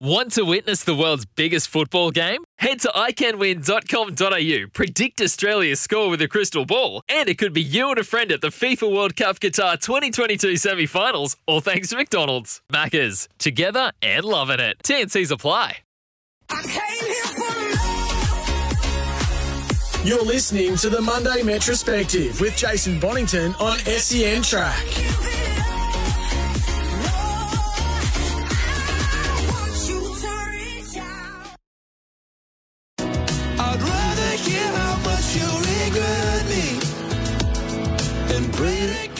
Want to witness the world's biggest football game? Head to iCanWin.com.au, predict Australia's score with a crystal ball, and it could be you and a friend at the FIFA World Cup Qatar 2022 semi finals, all thanks to McDonald's. Maccas, together and loving it. TNC's apply. You're listening to the Monday Metrospective with Jason Bonington on SEN Track.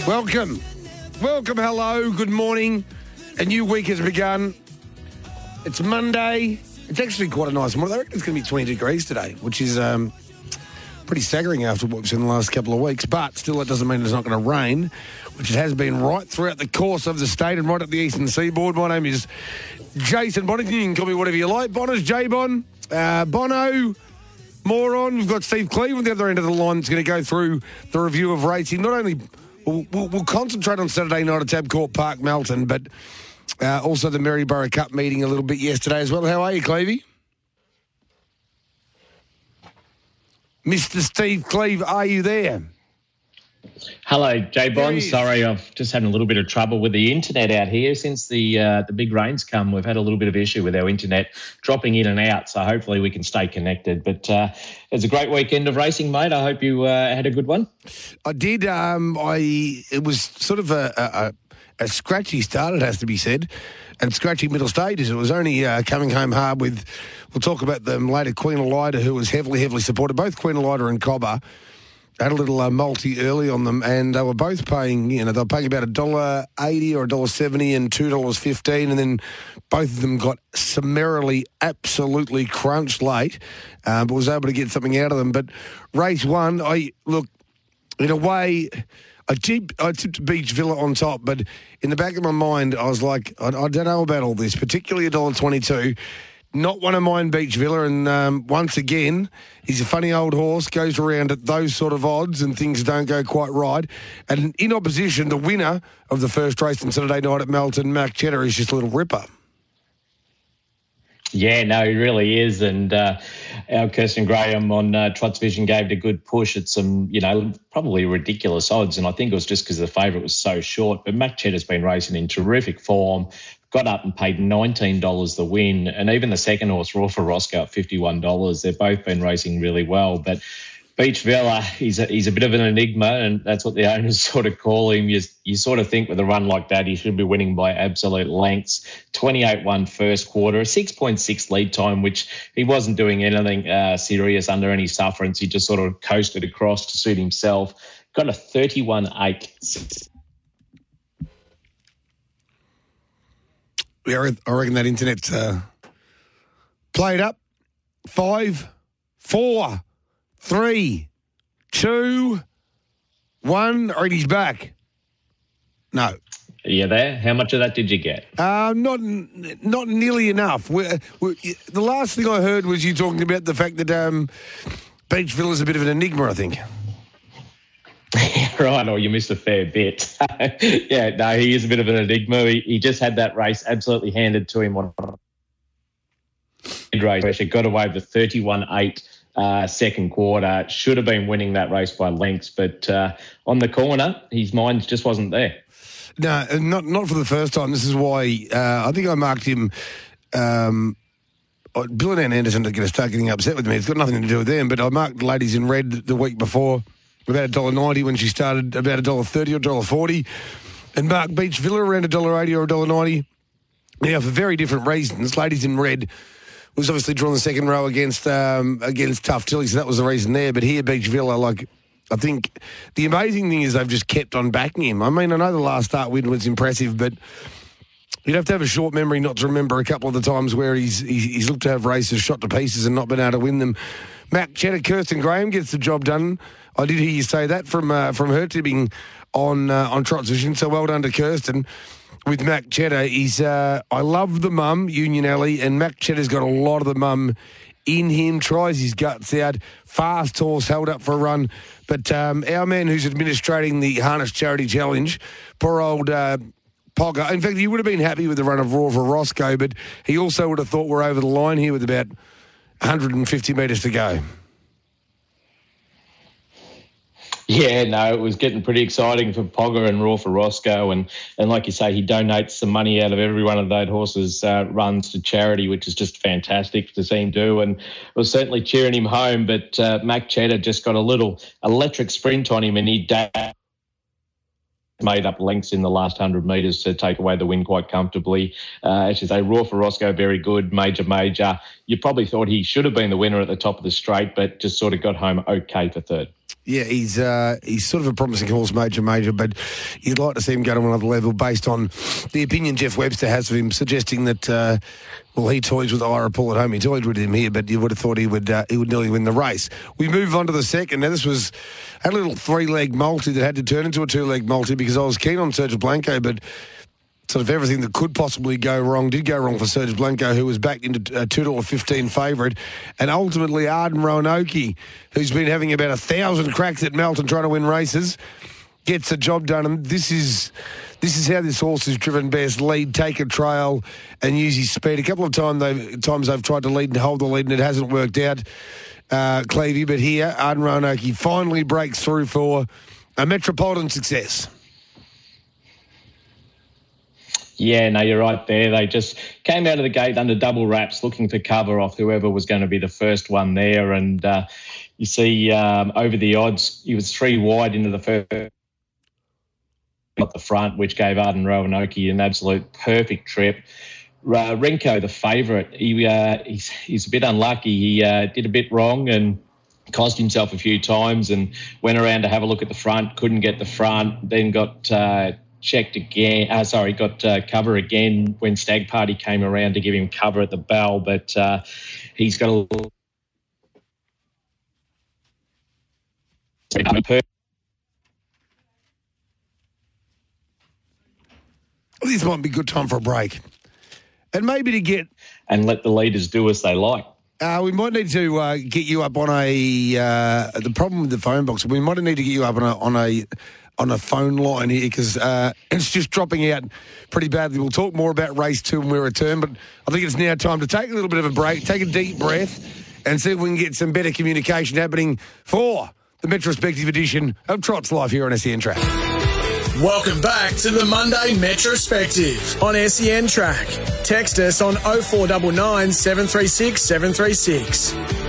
Welcome. Welcome, hello, good morning. A new week has begun. It's Monday. It's actually quite a nice morning. I reckon it's going to be 20 degrees today, which is um, pretty staggering after what we've seen the last couple of weeks. But still, that doesn't mean it's not going to rain, which it has been right throughout the course of the state and right up the eastern seaboard. My name is Jason Bonington. You can call me whatever you like. Bonner's J-Bon. Uh, Bono. Moron. We've got Steve Cleveland the other end of the line that's going to go through the review of racing. Not only we'll, we'll, concentrate on Saturday night at Tabcorp Park, Melton, but uh, also the Maryborough Cup meeting a little bit yesterday as well. How are you, Clevey? Mr. Steve Cleve, are you there? Hello, Jay Bond. Sorry, I've just had a little bit of trouble with the internet out here since the uh, the big rains come. We've had a little bit of issue with our internet dropping in and out. So hopefully we can stay connected. But uh, it was a great weekend of racing, mate. I hope you uh, had a good one. I did. Um, I it was sort of a, a, a, a scratchy start, it has to be said, and scratchy middle stages. It was only uh, coming home hard with. We'll talk about them later. Queen Elida, who was heavily, heavily supported. Both Queen Elida and Cobber had a little uh, multi early on them, and they were both paying. You know, they were paying about a dollar eighty or a dollar seventy and two dollars fifteen, and then both of them got summarily, absolutely crunched late, uh, but was able to get something out of them. But race one, I look in a way, I tipped, I tipped Beach Villa on top, but in the back of my mind, I was like, I, I don't know about all this, particularly a dollar twenty-two. Not one of mine, Beach Villa, and um, once again, he's a funny old horse. Goes around at those sort of odds, and things don't go quite right. And in opposition, the winner of the first race on Saturday night at Melton, Mac Cheddar, is just a little ripper. Yeah, no, he really is. And uh, our Kirsten Graham on uh, Trots Vision gave it a good push at some, you know, probably ridiculous odds. And I think it was just because the favourite was so short. But Mac Cheddar's been racing in terrific form. Got up and paid $19 the win. And even the second horse, Raw for Roscoe, at $51. They've both been racing really well. But Beach Villa, he's a, he's a bit of an enigma, and that's what the owners sort of call him. You, you sort of think with a run like that, he should be winning by absolute lengths. 28 1 first quarter, a 6.6 lead time, which he wasn't doing anything uh, serious under any sufferance. He just sort of coasted across to suit himself. Got a 31 8. I reckon that internet uh, played up. Five, four, three, two, one. Right, he's back. No, Are you there? How much of that did you get? uh, not not nearly enough. we we the last thing I heard was you talking about the fact that um, Beachville is a bit of an enigma. I think. right, or you missed a fair bit. yeah, no, he is a bit of an enigma. He, he just had that race absolutely handed to him on race. He got away with 31 8 uh, second quarter. Should have been winning that race by lengths, but uh, on the corner, his mind just wasn't there. No, not not for the first time. This is why uh, I think I marked him. Um, uh, Bill and Anderson are going to start getting upset with me. It's got nothing to do with them, but I marked ladies in red the week before about a dollar ninety when she started about a dollar thirty or dollar forty, and Mark Beach Villa around a dollar eighty or a dollar ninety. Now for very different reasons. Ladies in red was obviously drawn the second row against um, against Tough Tilly, so that was the reason there. But here, Beach Villa, like I think the amazing thing is they've just kept on backing him. I mean, I know the last start win was impressive, but You'd have to have a short memory not to remember a couple of the times where he's he's, looked to have races shot to pieces and not been able to win them. Mac Cheddar, Kirsten Graham gets the job done. I did hear you say that from uh, from her tipping on uh, on Trot's Vision. So well done to Kirsten. With Mac Cheddar, he's uh, I love the mum Union Alley, and Mac Cheddar's got a lot of the mum in him. Tries his guts out, fast horse held up for a run. But um, our man who's administrating the Harness Charity Challenge, poor old. Uh, Pogger. In fact, he would have been happy with the run of Raw for Roscoe, but he also would have thought we're over the line here with about 150 metres to go. Yeah, no, it was getting pretty exciting for Pogger and Raw for Roscoe, and and like you say, he donates some money out of every one of those horses' uh, runs to charity, which is just fantastic to see him do, and was certainly cheering him home. But uh, Mac Cheddar just got a little electric sprint on him, and he made up lengths in the last 100 metres to take away the win quite comfortably. Uh, as you say, Raw for Roscoe, very good. Major, major. You probably thought he should have been the winner at the top of the straight, but just sort of got home okay for third. Yeah, he's uh, he's sort of a promising horse, major, major, but you'd like to see him go to another level based on the opinion Jeff Webster has of him, suggesting that uh, well, he toys with Ira Paul at home. He toyed with him here, but you would have thought he would uh, he would nearly win the race. We move on to the second. Now this was a little three leg multi that had to turn into a two leg multi because I was keen on Sergio Blanco, but sort of everything that could possibly go wrong did go wrong for Serge Blanco, who was backed into a dollar fifteen favourite, and ultimately Arden Roanoke, who's been having about a thousand cracks at Melton trying to win races, gets the job done. And this is this is how this horse is driven best: lead, take a trail, and use his speed. A couple of they've, times they've tried to lead and hold the lead, and it hasn't worked out. Uh, Clevey, but here Arden Roanoke finally breaks through for a metropolitan success. Yeah, no, you're right there. They just came out of the gate under double wraps, looking for cover off whoever was going to be the first one there. And uh, you see, um, over the odds, he was three wide into the first, at the front, which gave Arden Roanoke an absolute perfect trip. Uh, Renko, the favourite, he, uh, he's, he's a bit unlucky. He uh, did a bit wrong and cost himself a few times and went around to have a look at the front, couldn't get the front, then got uh, checked again. Uh, sorry, got uh, cover again when Stag Party came around to give him cover at the bell, but uh, he's got a little. This might be a good time for a break. And maybe to get. And let the leaders do as they like. Uh, we might need to uh, get you up on a. Uh, the problem with the phone box, we might need to get you up on a, on a on a phone line here because uh, it's just dropping out pretty badly. We'll talk more about race two when we return, but I think it's now time to take a little bit of a break, take a deep breath, and see if we can get some better communication happening for the Metrospective edition of Trot's Life here on SEN Track. Welcome back to the Monday Metrospective on SEN Track. Text us on 0499 736 736.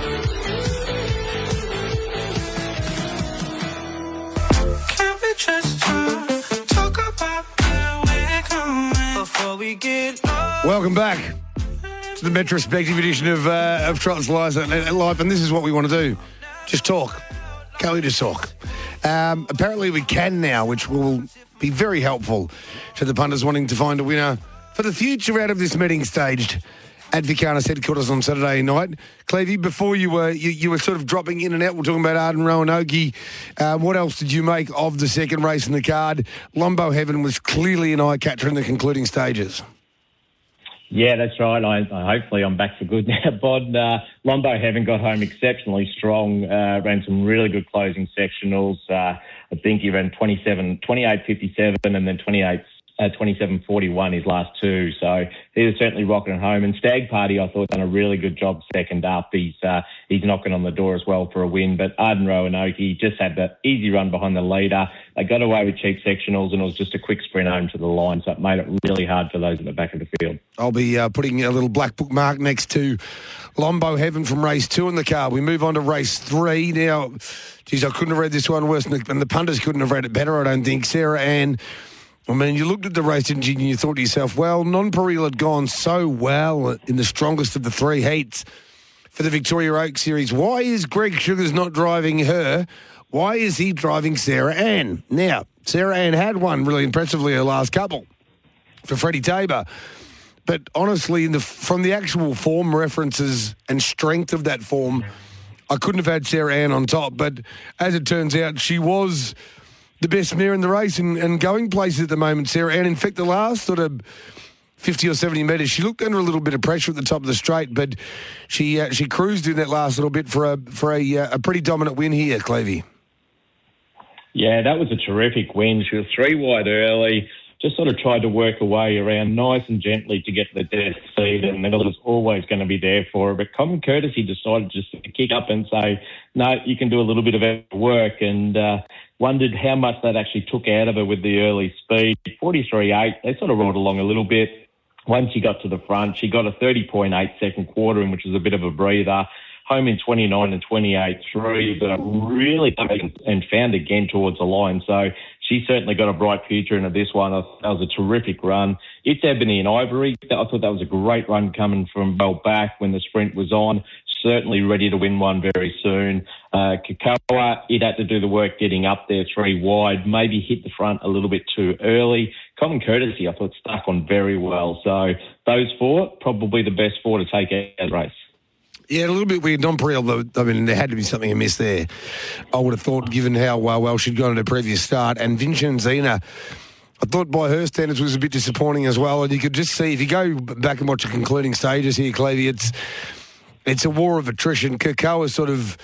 Welcome back to the Metrospective edition of, uh, of Trot's and Life, and this is what we want to do. Just talk. Can we just talk? Um, apparently we can now, which will be very helpful to the punters wanting to find a winner for the future out of this meeting staged at Vic Harness headquarters on Saturday night. Clevey, before you were you, you were sort of dropping in and out, we're talking about Arden Roanoke. Um, what else did you make of the second race in the card? Lombo Heaven was clearly an eye catcher in the concluding stages. Yeah, that's right. I, I hopefully I'm back for good now. Bod uh, Lombo Heaven got home exceptionally strong. Uh, ran some really good closing sectionals. Uh, I think he ran 27, 28.57 and then 28 uh, 27.41 his last two. So he was certainly rocking home. And Stag Party, I thought, done a really good job second up. He's uh, he's knocking on the door as well for a win. But Arden Roanoke just had that easy run behind the leader. They got away with cheap sectionals, and it was just a quick sprint home to the line. So it made it really hard for those at the back of the field. I'll be uh, putting a little black book mark next to Lombo Heaven from race two in the car. We move on to race three now. Geez, I couldn't have read this one worse, and the, and the couldn't have read it better. I don't think Sarah Ann. I mean, you looked at the race, you, and you thought to yourself, well, Non-Peril had gone so well in the strongest of the three heats for the Victoria Oak Series. Why is Greg Sugars not driving her? Why is he driving Sarah Ann? Now, Sarah Ann had won really impressively her last couple. for Freddie Tabor. But honestly, the, from the actual form references and strength of that form, I couldn't have had Sarah Ann on top. But as it turns out, she was the best mare in the race and, and going places at the moment, Sarah Ann In fact, the last sort of 50 or 70 metres. She looked under a little bit of pressure at the top of the straight, but she uh, she cruised in that last little bit for a for a, uh, a pretty dominant win here, Clevey. Yeah, that was a terrific win. She was three wide early, just sort of tried to work her way around nice and gently to get the death seat, and the was always going to be there for her. But Common Courtesy decided just to kick up and say, no, you can do a little bit of work, and uh, wondered how much that actually took out of her with the early speed. 43.8, they sort of rolled along a little bit once she got to the front, she got a 30.8 second quarter in, which was a bit of a breather. Home in 29 and 28 3, but really and found again towards the line. So she certainly got a bright future into this one. That was a terrific run. It's Ebony and Ivory. I thought that was a great run coming from well back when the sprint was on certainly ready to win one very soon. Uh, Kakawa, it had to do the work getting up there three wide, maybe hit the front a little bit too early. Common courtesy, I thought, stuck on very well. So those four, probably the best four to take out of the race. Yeah, a little bit weird. Non-Priel, I mean, there had to be something amiss there. I would have thought, given how well, well she'd gone at her previous start. And Vincenzina, I thought by her standards was a bit disappointing as well. And you could just see, if you go back and watch the concluding stages here, Clevey, it's it's a war of attrition. Kakao is sort of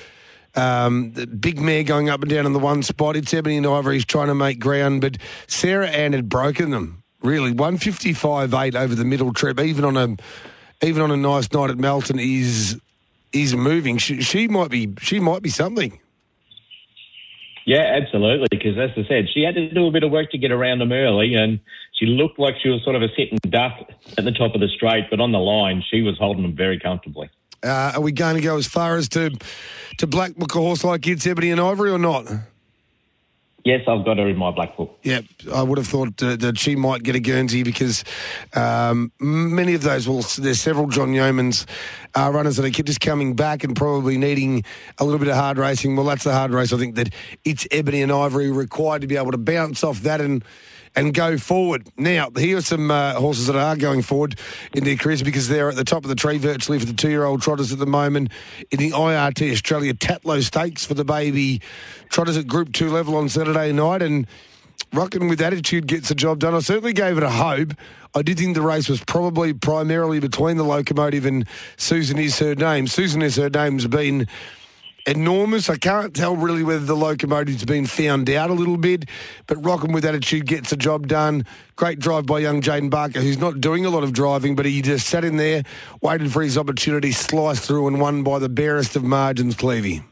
um, big mare going up and down in the one spot. It's Ebony and Ivory's trying to make ground, but Sarah Ann had broken them. Really, one fifty five eight over the middle trip, even on a even on a nice night at Melton, is is moving. She, she might be she might be something. Yeah, absolutely. Because as I said, she had to do a bit of work to get around them early, and she looked like she was sort of a sitting duck at the top of the straight, but on the line, she was holding them very comfortably. Uh, are we going to go as far as to to black book a horse like It's Ebony and Ivory or not? Yes, I've got her in my black book. Yeah, I would have thought uh, that she might get a Guernsey because um, many of those, well, there's several John Yeomans uh, runners that are just coming back and probably needing a little bit of hard racing. Well, that's the hard race. I think that it's Ebony and Ivory required to be able to bounce off that and and go forward. Now, here are some uh, horses that are going forward in their careers because they're at the top of the tree virtually for the two year old trotters at the moment in the IRT Australia Tatlow Stakes for the baby trotters at Group 2 level on Saturday night. And Rocking with attitude gets the job done. I certainly gave it a hope. I did think the race was probably primarily between the locomotive and Susan is her name. Susan is her name's been enormous. I can't tell really whether the locomotive's been found out a little bit, but Rocking with Attitude gets the job done. Great drive by young Jaden Barker, who's not doing a lot of driving, but he just sat in there, waited for his opportunity, sliced through and won by the barest of margins, Clevey.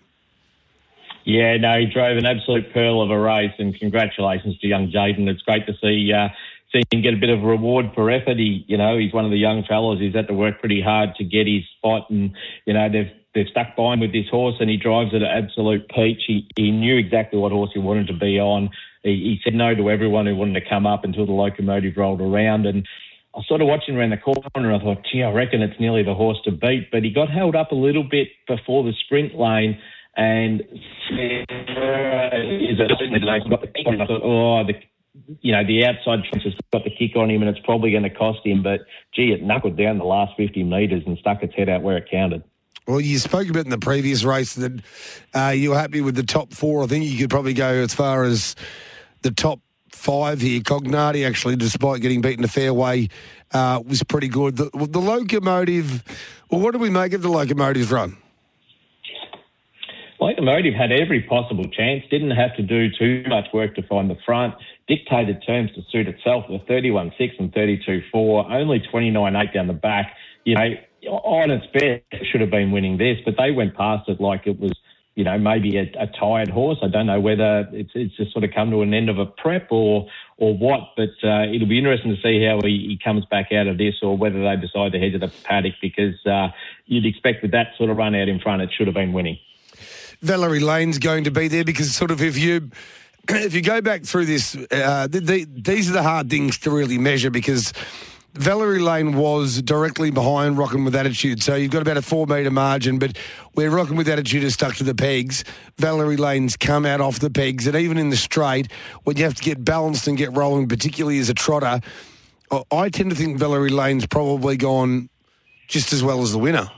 Yeah, no, he drove an absolute pearl of a race, and congratulations to young Jaden. It's great to see uh, see him get a bit of reward for effort. He, you know, he's one of the young fellows. He's had to work pretty hard to get his spot, and you know they've they've stuck by him with this horse and he drives it at absolute peach. He, he knew exactly what horse he wanted to be on. He, he said no to everyone who wanted to come up until the locomotive rolled around. And I was sort of watching around the corner and I thought, gee, I reckon it's nearly the horse to beat. But he got held up a little bit before the sprint lane. And is I thought, oh, the, you know, the outside fence has got the kick on him and it's probably going to cost him. But gee, it knuckled down the last 50 metres and stuck its head out where it counted. Well, you spoke about in the previous race that uh, you were happy with the top four. I think you could probably go as far as the top five here. Cognati, actually, despite getting beaten a fair way, uh, was pretty good. The, the locomotive, well, what do we make of the locomotive run? Locomotive had every possible chance, didn't have to do too much work to find the front, dictated terms to suit itself with 31 6 and 32 4, only 29 8 down the back. You know, on its best, should have been winning this, but they went past it like it was, you know, maybe a, a tired horse. I don't know whether it's it's just sort of come to an end of a prep or or what, but uh, it'll be interesting to see how he, he, comes back out of this or whether they decide to head to the paddock because uh, you'd expect with that sort of run out in front, it should have been winning. Valerie Lane's going to be there because sort of if you if you go back through this, uh, the, the, these are the hard things to really measure because Valerie Lane was directly behind Rocking with Attitude. So you've got about a four metre margin, but where Rocking with Attitude is stuck to the pegs, Valerie Lane's come out off the pegs. And even in the straight, when you have to get balanced and get rolling, particularly as a trotter, I- I tend to think Valerie Lane's probably gone just as well as the winner.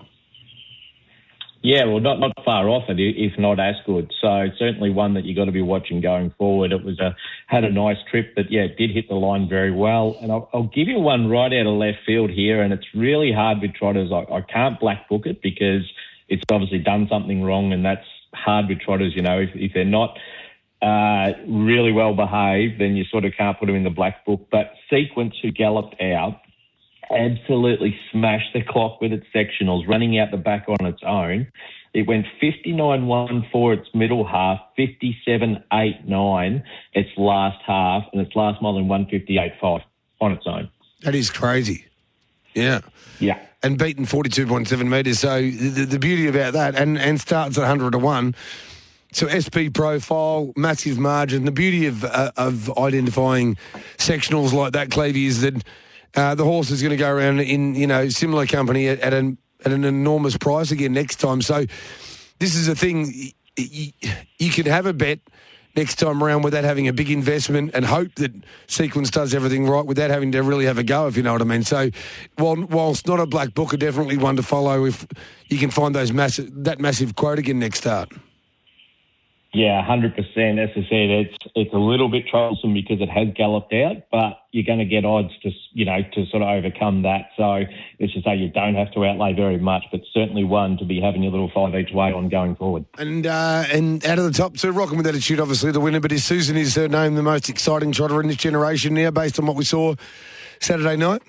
Yeah, well, not not far off it, if not as good. So certainly one that you've got to be watching going forward. It was a had a nice trip, but yeah, it did hit the line very well. And I'll, I'll give you one right out of left field here, and it's really hard with trotters. I, I can't black book it because it's obviously done something wrong, and that's hard with trotters. You know, if, if they're not uh, really well behaved, then you sort of can't put them in the black book. But Sequence, who galloped out, absolutely smashed the clock with its sectionals, running out the back on its own. It went 59 1 for its middle half, 57 8 9 its last half, and its last mile in 158 5 on its own. That is crazy. Yeah. Yeah. And beaten 42.7 metres. So the, the beauty about that, and, and starts at 100 to 1. So SP profile, massive margin. The beauty of uh, of identifying sectionals like that, Clevey, is that uh, the horse is going to go around in you know similar company at, at an at an enormous price again next time. So this is a thing you, you can have a bet next time around without having a big investment and hope that Sequence does everything right without having to really have a go, if you know what I mean. So, while, whilst not a black book, definitely one to follow if you can find those massive that massive quote again next start. Yeah, hundred percent. As I said, it's it's a little bit troublesome because it has galloped out, but you're going to get odds to you know to sort of overcome that. So let's just say you don't have to outlay very much, but certainly one to be having your little five each way on going forward. And uh, and out of the top two, rocking with attitude, obviously the winner, but is Susan is her name the most exciting trotter in this generation now, based on what we saw Saturday night.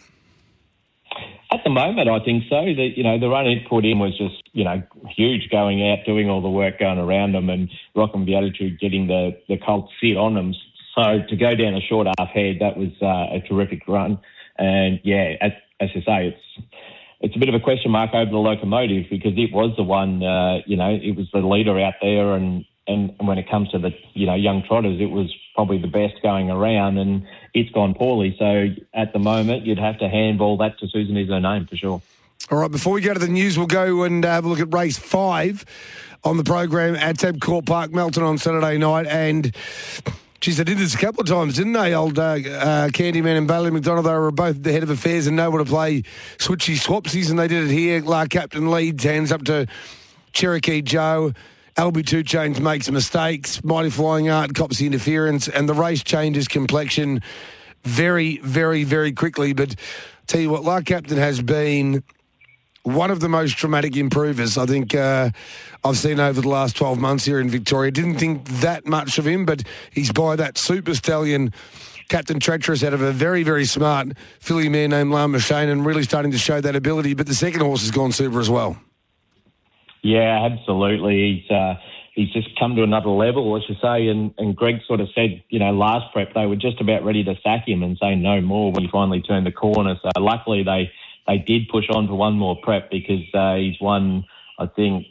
At the moment, I think so. The, you know, the run it put in was just, you know, huge going out, doing all the work going around them and rocking the attitude, getting the, the colt sit on them. So to go down a short half head, that was uh, a terrific run. And yeah, as, as I say, it's it's a bit of a question mark over the locomotive because it was the one, uh, you know, it was the leader out there, and, and and when it comes to the you know young trotters, it was probably the best going around, and it's gone poorly. So at the moment, you'd have to handball that to Susan is her name for sure. All right, before we go to the news, we'll go and have a look at race five on the program at Tabcorp Park, Melton on Saturday night. And, geez, they did this a couple of times, didn't they? Old uh, uh, Candyman and Bailey McDonald, they were both the head of affairs and know what to play switchy swapsies, and they did it here. La Captain leads, hands up to Cherokee Joe. LB Two Chains makes mistakes. Mighty Flying Art cops the interference, and the race changes complexion very, very, very quickly. But tell you what, La Captain has been one of the most dramatic improvers I think uh, I've seen over the last 12 months here in Victoria. Didn't think that much of him, but he's by that super stallion. Captain Treacherous out of a very, very smart filly mare named Lama Shane and really starting to show that ability. But the second horse has gone super as well. Yeah, absolutely. He's uh, he's just come to another level, as you say. And, and Greg sort of said, you know, last prep they were just about ready to sack him and say no more when he finally turned the corner. So luckily they they did push on for one more prep because uh, he's won, I think,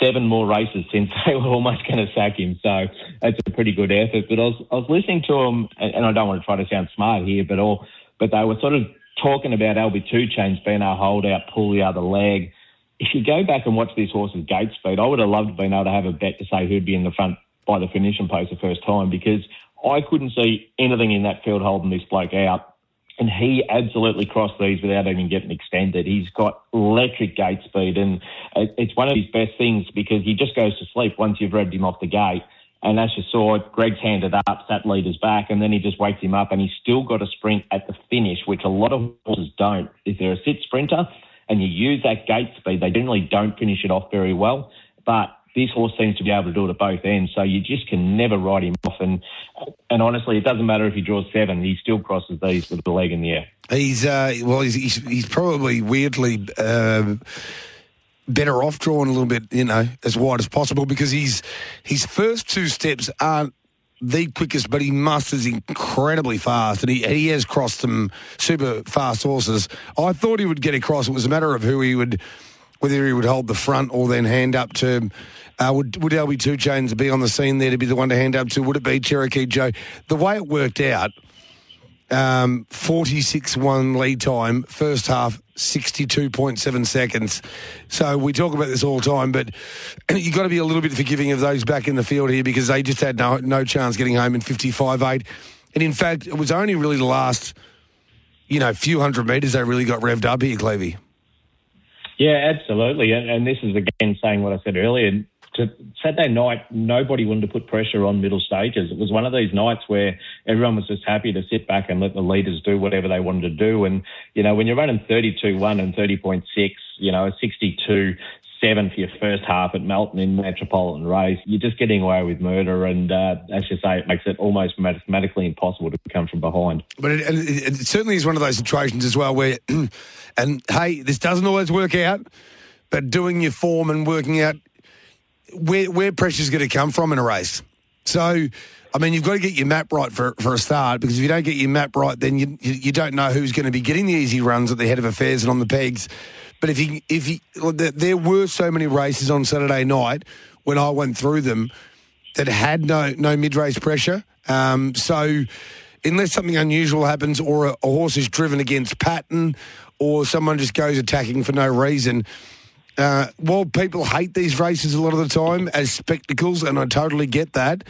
seven more races since they were almost going to sack him. So that's a pretty good effort. But I was I was listening to him, and, I don't want to try to sound smart here, but all but they were sort of talking about LB2 Chains being our holdout, pull the other leg. If you go back and watch this horse's gate speed, I would have loved being able to have a bet to say who'd be in the front by the finishing post the first time because I couldn't see anything in that field holding this bloke out. And he absolutely crossed these without even getting extended. He's got electric gate speed, and it's one of his best things because he just goes to sleep once you've rubbed him off the gate. And as you saw, Greg's handed up, sat leader's back, and then he just wakes him up, and he's still got a sprint at the finish, which a lot of horses don't. If they're a sit sprinter and you use that gate speed, they generally don't finish it off very well. But this horse seems to be able to do it at both ends, so you just can never write him off. And and honestly, it doesn't matter if he draws seven; he still crosses these with the leg in the air. He's uh, well, he's, he's he's probably weirdly. Uh, better off drawing a little bit, you know, as wide as possible because he's his first two steps aren't the quickest, but he musters incredibly fast, and he he has crossed some super fast horses. I thought he would get across. It was a matter of who he would, whether he would hold the front or then hand up to. Uh, would would LB Two Chains be on the scene there to be the one to hand up to? Would it be Cherokee Joe? The way it worked out, um, 46 1 lead time, first half, 62.7 seconds. So we talk about this all the time, but you've got to be a little bit forgiving of those back in the field here because they just had no, no chance getting home in 55 8. And in fact, it was only really the last, you know, few hundred metres they really got revved up here, Clevey. Yeah, absolutely. And, and this is again saying what I said earlier. To Saturday night, nobody wanted to put pressure on middle stages. It was one of these nights where everyone was just happy to sit back and let the leaders do whatever they wanted to do. And, you know, when you're running 32 1 and 30.6, you know, a 62 seven for your first half at Melton in Metropolitan Race, you're just getting away with murder. And uh, as you say, it makes it almost mathematically impossible to come from behind. But it, it, it certainly is one of those situations as well where, and hey, this doesn't always work out, but doing your form and working out where, where pressure's going to come from in a race. So, I mean, you've got to get your map right for, for a start because if you don't get your map right, then you, you, you don't know who's going to be getting the easy runs at the head of affairs and on the pegs. But if you, if you, there were so many races on Saturday night when I went through them that had no no mid race pressure. Um, so unless something unusual happens or a, a, horse is driven against pattern or someone just goes attacking for no reason. Uh, while people hate these races a lot of the time as spectacles, and I totally get that,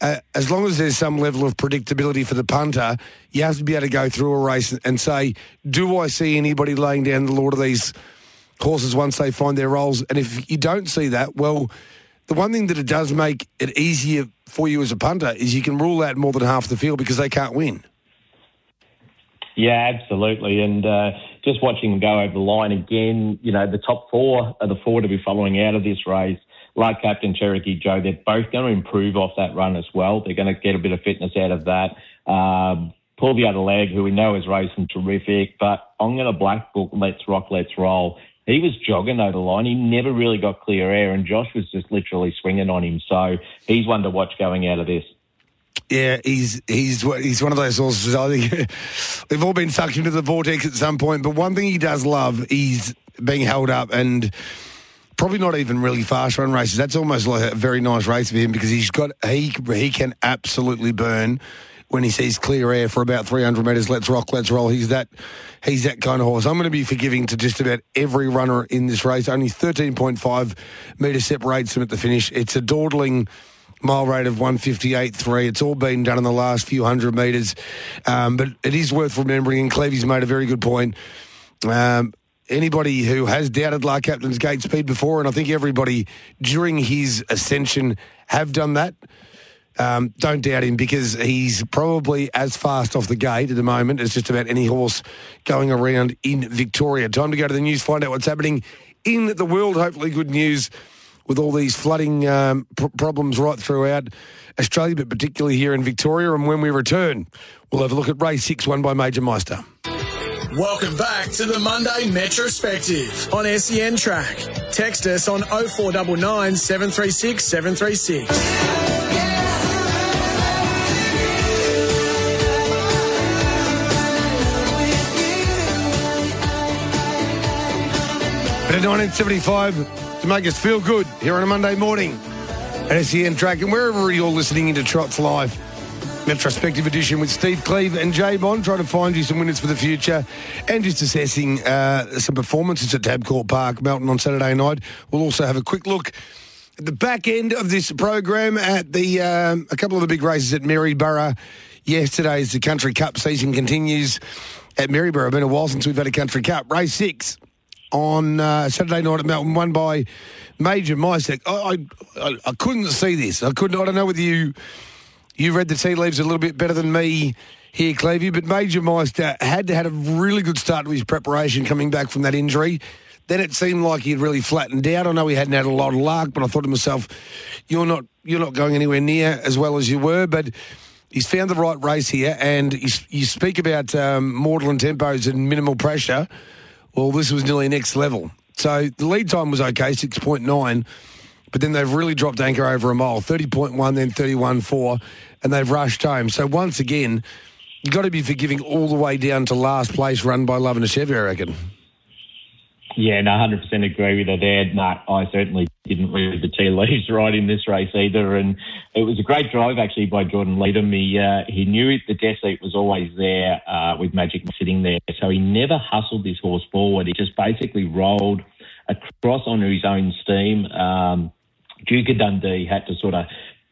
uh, as long as there's some level of predictability for the punter, you have to be able to go through a race and say, do I see anybody laying down the law to these horses once they find their roles? And if you don't see that, well, the one thing that it does make it easier for you as a punter is you can rule out more than half the field because they can't win. Yeah, absolutely. And uh, just watching them go over the line again, you know, the top four are the four to be following out of this race like Captain Cherokee Joe, they're both going to improve off that run as well. They're going to get a bit of fitness out of that. Um, Pull the other leg, who we know is racing terrific, but I'm going to black book Let's Rock, Let's Roll. He was jogging over the line. He never really got clear air, and Josh was just literally swinging on him. So he's one to watch going out of this. Yeah, he's he's he's one of those horses. I think we've all been sucked into the vortex at some point. But one thing he does love, is being held up and probably not even really fast run races. That's almost like a very nice race for him because he's got he he can absolutely burn when he sees clear air for about 300 metres. Let's rock, let's roll. He's that he's that kind of horse. I'm going to be forgiving to just about every runner in this race. Only 13.5 metres separates him at the finish. It's a dawdling mile rate of 158.3. It's all been done in the last few hundred metres, um, but it is worth remembering. And Clevy's made a very good point. Um, anybody who has doubted La Captain's gate speed before, and I think everybody during his ascension have done that. Um, don't doubt him because he's probably as fast off the gate at the moment as just about any horse going around in Victoria. Time to go to the news, find out what's happening in the world. Hopefully, good news with all these flooding um, pr- problems right throughout Australia, but particularly here in Victoria. And when we return, we'll have a look at race six, won by Major Meister. Welcome back to the Monday Metrospective on SEN Track. Text us on 0499 736 736. But in 1975, to make us feel good here on a Monday morning at SEN Track and wherever you're listening into Trots Live. Retrospective edition with Steve Cleve and Jay Bond, trying to find you some winners for the future and just assessing uh, some performances at Tabcorp Park, Melton on Saturday night. We'll also have a quick look at the back end of this program at the um, a couple of the big races at Maryborough yesterday as the Country Cup season continues at Maryborough. It's Been a while since we've had a Country Cup. Race six on uh, Saturday night at Melton, won by Major Meister. I, I, I couldn't see this. I couldn't. I don't know whether you you read the tea leaves a little bit better than me here, Clevey, but Major Meister had had a really good start to his preparation coming back from that injury. Then it seemed like he'd really flattened out. I know he hadn't had a lot of luck, but I thought to myself, "You're not, you're not going anywhere near as well as you were." But he's found the right race here, and you speak about um, maudlin tempos and minimal pressure. Well, this was nearly next level. So the lead time was okay, six point nine but then they've really dropped anchor over a mile 30.1, then 31.4, and they've rushed home. So once again, you've got to be forgiving all the way down to last place run by Love and a Chevy, I reckon. Yeah, no, 100% agree with her there. No, I certainly didn't read the tea leaves right in this race either. And it was a great drive actually by Jordan Leedham. He, uh, he knew it, the death seat was always there uh, with Magic sitting there. So he never hustled this horse forward. He just basically rolled across on his own steam. Um, Duke of Dundee had to sort of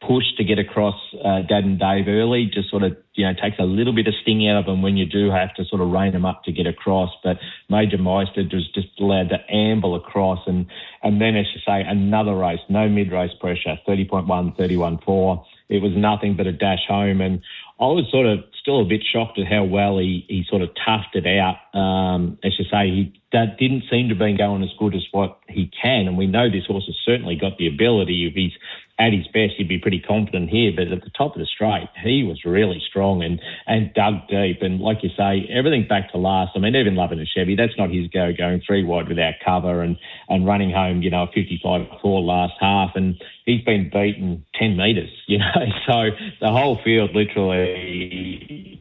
push to get across uh, Dad and Dave early just sort of, you know, takes a little bit of sting out of them when you do have to sort of rein them up to get across. But Major Meister was just allowed to amble across and, and then, as you say, another race, no mid-race pressure, 30.1, 31.4. It was nothing but a dash home. And I was sort of still a bit shocked at how well he, he sort of toughed it out. Um, as you say, he that didn't seem to be going as good as what he can. And we know this horse has certainly got the ability. If he's at his best, he'd be pretty confident here. But at the top of the straight, he was really strong and, and dug deep. And like you say, everything back to last. I mean, even loving a Chevy, that's not his go going three wide without cover and, and running home, you know, a 55 4 last half. And he's been beaten 10 metres, you know. So the whole field literally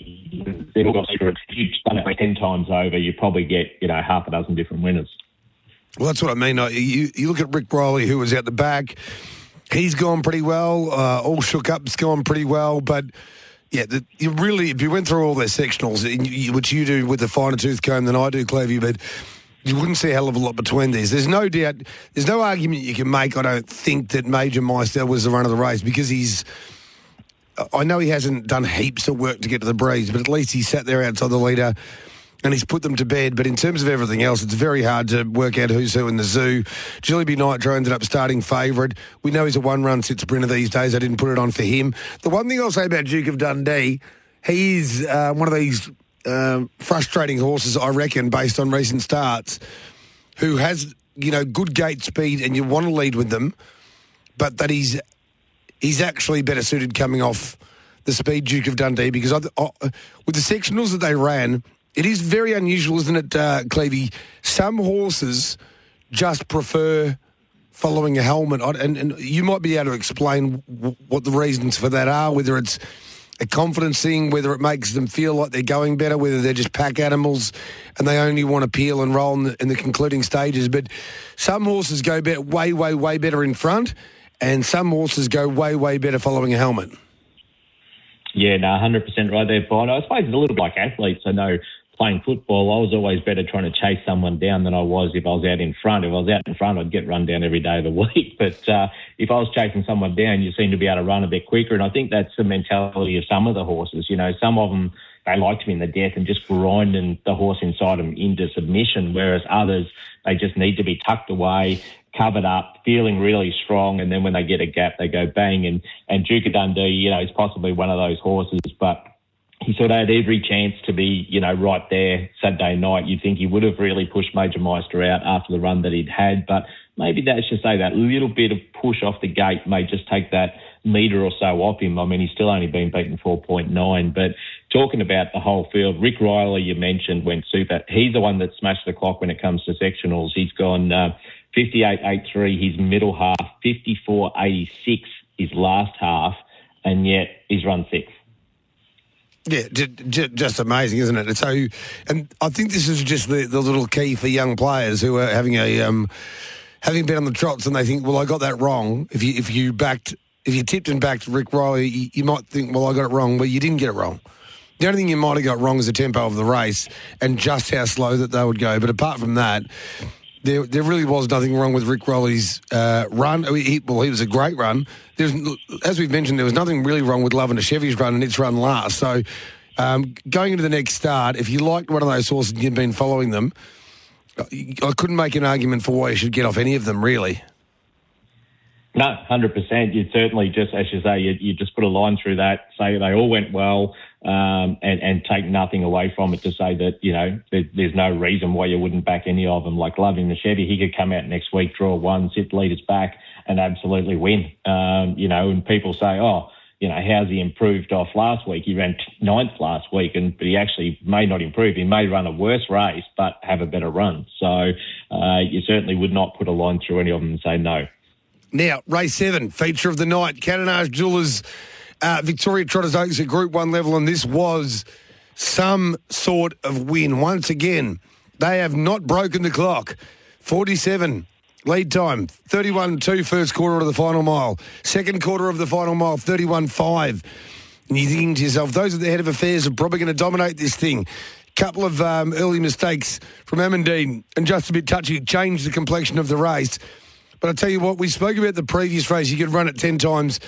if you've done it ten times over, you probably get you know half a dozen different winners. Well, that's what I mean. You, you look at Rick Riley, who was at the back. He's gone pretty well. Uh, all shook up's gone pretty well, but yeah, the, you really if you went through all their sectionals, which you do with the finer tooth comb than I do, Clevey, but you wouldn't see a hell of a lot between these. There's no doubt, there's no argument you can make. I don't think that Major Meister was the run of the race because he's I know he hasn't done heaps of work to get to the breeze, but at least he sat there outside the leader and he's put them to bed. But in terms of everything else, it's very hard to work out who's who in the zoo. Jilliby Nitro ended up starting favourite. We know he's a one run sit sprinter these days. I didn't put it on for him. The one thing I'll say about Duke of Dundee, he's uh, one of these uh, frustrating horses, I reckon, based on recent starts, who has, you know, good gate speed and you want to lead with them, but that he's he's actually better suited coming off the speed Duke of Dundee because I, I, with the sectionals that they ran, it is very unusual, isn't it, uh, Clevey? Some horses just prefer following a helmet, and, and you might be able to explain w- what the reasons for that are, whether it's a confidence thing, whether it makes them feel like they're going better, whether they're just pack animals and they only want to peel and roll in the, in the concluding stages. But some horses go way, way, way better in front, and some horses go way, way better following a helmet. Yeah, no, 100% right there, Brian. I suppose it's a little like athletes. I know playing football, I was always better trying to chase someone down than I was if I was out in front. If I was out in front, I'd get run down every day of the week. But uh, if I was chasing someone down, you seem to be able to run a bit quicker. And I think that's the mentality of some of the horses. You know, some of them, they like to be in the death and just grinding the horse inside them into submission, whereas others, they just need to be tucked away covered up, feeling really strong, and then when they get a gap, they go bang. And and Duke of Dundee, you know, is possibly one of those horses, but he sort of had every chance to be, you know, right there Saturday night. You'd think he would have really pushed Major Meister out after the run that he'd had, but maybe that's just say that little bit of push off the gate may just take that metre or so off him. I mean, he's still only been beaten 4.9. But talking about the whole field, Rick Riley, you mentioned, went super. He's the one that smashed the clock when it comes to sectionals. He's gone uh, 58.83 his middle half, 54.86 his last half, and yet he's run sixth. Yeah, just amazing, isn't it? So, and I think this is just the, the little key for young players who are having a um, having been on the trots and they think, well, I got that wrong. If you if you backed if you tipped and backed Rick Riley, you, you might think, well, I got it wrong, but you didn't get it wrong. The only thing you might have got wrong is the tempo of the race and just how slow that they would go. But apart from that, there, there really was nothing wrong with Rick Riley's uh, run. He, well, he was a great run. There's, as we've mentioned, there was nothing really wrong with Loving a Chevy's run and its run last. So um, going into the next start, if you liked one of those horses and you've been following them, I couldn't make an argument for why you should get off any of them, really. No, hundred percent. You'd certainly just, as you say, you, just put a line through that, say they all went well, um, and and take nothing away from it to say that you know there, there's no reason why you wouldn't back any of them. Like Loving the Chevy, he could come out next week, draw one, sit leaders back, and absolutely win. Um, you know, and people say, oh, you know, how's he improved off last week? He ran ninth last week, and but he actually may not improve. He may run a worse race, but have a better run. So uh, you certainly would not put a line through any of them and say no. Now, race seven, feature of the night, Catenage Jewelers, uh, Victoria Trotters Oaks at Group 1 level, and this was some sort of win. Once again, they have not broken the clock. 47 lead time, 31 2 first quarter of the final mile. Second quarter of the final mile, 31 5. And you're thinking to yourself, those at the head of affairs are probably going to dominate this thing. Couple of um, early mistakes from Amandine and just a bit touchy changed the complexion of the race. But I tell you what, we spoke about the previous race. You could run it 10 times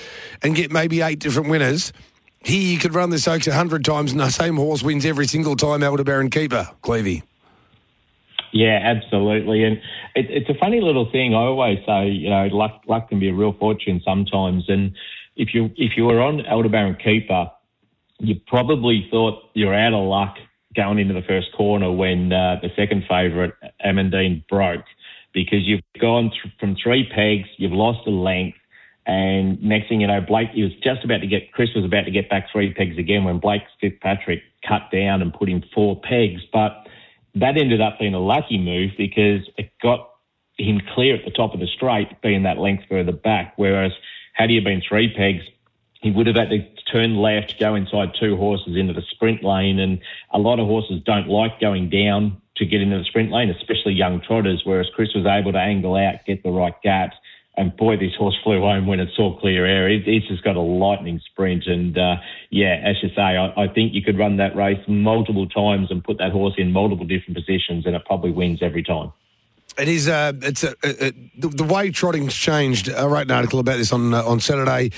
and get maybe eight different winners. Here you could run this Oaks 100 times and the same horse wins every single time, Aldebaran Keeper, Clevey. Yeah, absolutely. And it, it's a funny little thing. I always say, you know, luck, luck can be a real fortune sometimes. And if you if you were on Aldebaran Keeper, you probably thought you're out of luck going into the first corner when uh, the second favourite, Amandine, broke because you've gone th- from three pegs, you've lost a length, and next thing you know, Blake, he was just about to get, Chris was about to get back three pegs again when Blake Fitzpatrick cut down and put in four pegs. But that ended up being a lucky move because it got him clear at the top of the straight, being that length further back. Whereas, had he been three pegs, he would have had to turn left, go inside two horses into the sprint lane. And a lot of horses don't like going down to get into the sprint lane, especially young trotters, whereas Chris was able to angle out, get the right gaps. And boy, this horse flew home when it saw clear air. It, it's just got a lightning sprint. And uh, yeah, as you say, I, I think you could run that race multiple times and put that horse in multiple different positions, and it probably wins every time. It is. Uh, it's a, a, a, the, way trotting's changed. I wrote an article about this on uh, on Saturday.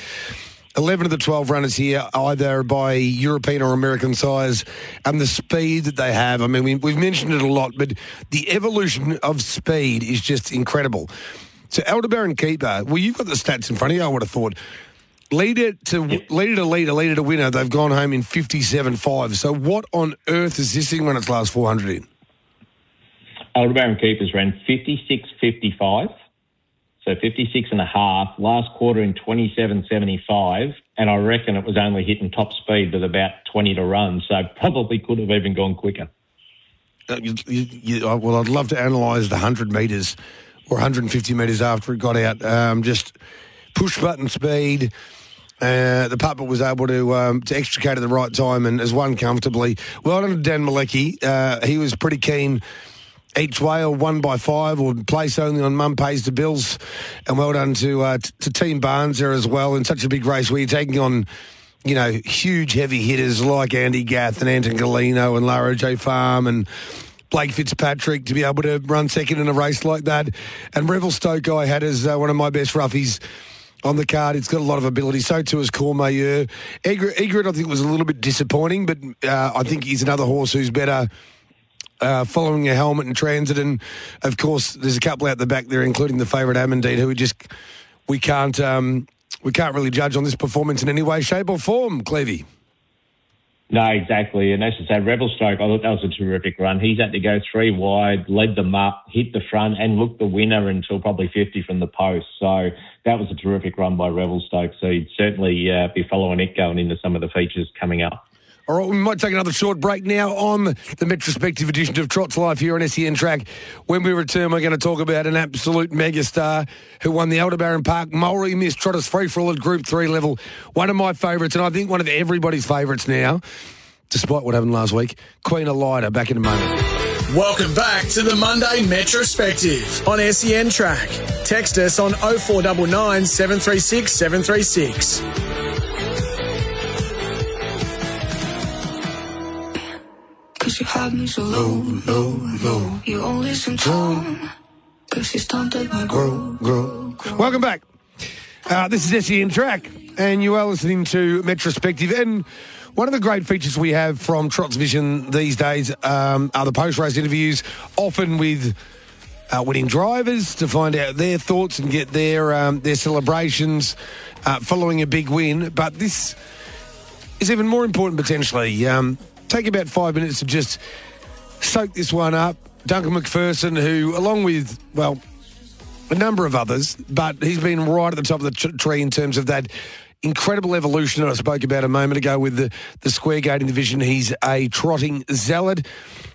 11 of the 12 runners here, either by European or American size, and the speed that they have. I mean, we, we've mentioned it a lot, but the evolution of speed is just incredible. So, Aldebaran Keeper, well, you've got the stats in front of you, I would have thought. Leader to leader to leader, leader to winner, they've gone home in fifty-seven five. So, what on earth is this thing when its last 400 in? Aldebaran Keepers ran 56.55 so 56 and a half, last quarter in 27.75, and I reckon it was only hitting top speed with about 20 to run, so probably could have even gone quicker. Uh, you, you, you, well, I'd love to analyse the 100 metres or 150 metres after it got out. Um, just push button speed. Uh, the puppet was able to um, to extricate at the right time and has won comfortably. Well done to Dan Malecki. Uh, he was pretty keen each way or one by five or place only on Mum Pays the Bills. And well done to, uh, t- to Team Barnes there as well in such a big race where you're taking on, you know, huge heavy hitters like Andy Gath and Anton Golino and Lara J. Farm and Blake Fitzpatrick to be able to run second in a race like that. And Revelstoke I had as uh, one of my best roughies on the card. It's got a lot of ability. So too is Courmayeur. Egret, I think, was a little bit disappointing, but uh, I think he's another horse who's better uh, following a helmet and transit. And of course, there's a couple out the back there, including the favourite Amandine, who we just we can't um, we can't really judge on this performance in any way, shape, or form. Clevey. No, exactly. And as I said, Revelstoke, I thought that was a terrific run. He's had to go three wide, led them up, hit the front, and looked the winner until probably 50 from the post. So that was a terrific run by Revelstoke. So he'd certainly uh, be following it going into some of the features coming up. All right, we might take another short break now on the retrospective edition of Trots Life here on SEN Track. When we return, we're going to talk about an absolute megastar who won the Aldebaran Park Mulry Miss Trotters Free for All at Group 3 level. One of my favourites, and I think one of everybody's favourites now, despite what happened last week. Queen Elida, back in a moment. Welcome back to the Monday Metrospective on SEN Track. Text us on 0499 736 736. Cause you had me so low, low, low. You only seem. Cause you stunted my grow, grow. Welcome back. Uh, this is SEN Track, and you are listening to Metrospective. And one of the great features we have from Trots Vision these days um, are the post race interviews, often with uh, winning drivers to find out their thoughts and get their um, their celebrations uh, following a big win. But this is even more important potentially. Um, take about five minutes to just soak this one up. Duncan McPherson, who, along with, well, a number of others, but he's been right at the top of the t- tree in terms of that incredible evolution that I spoke about a moment ago with the, the square gaiting division. He's a trotting zealot,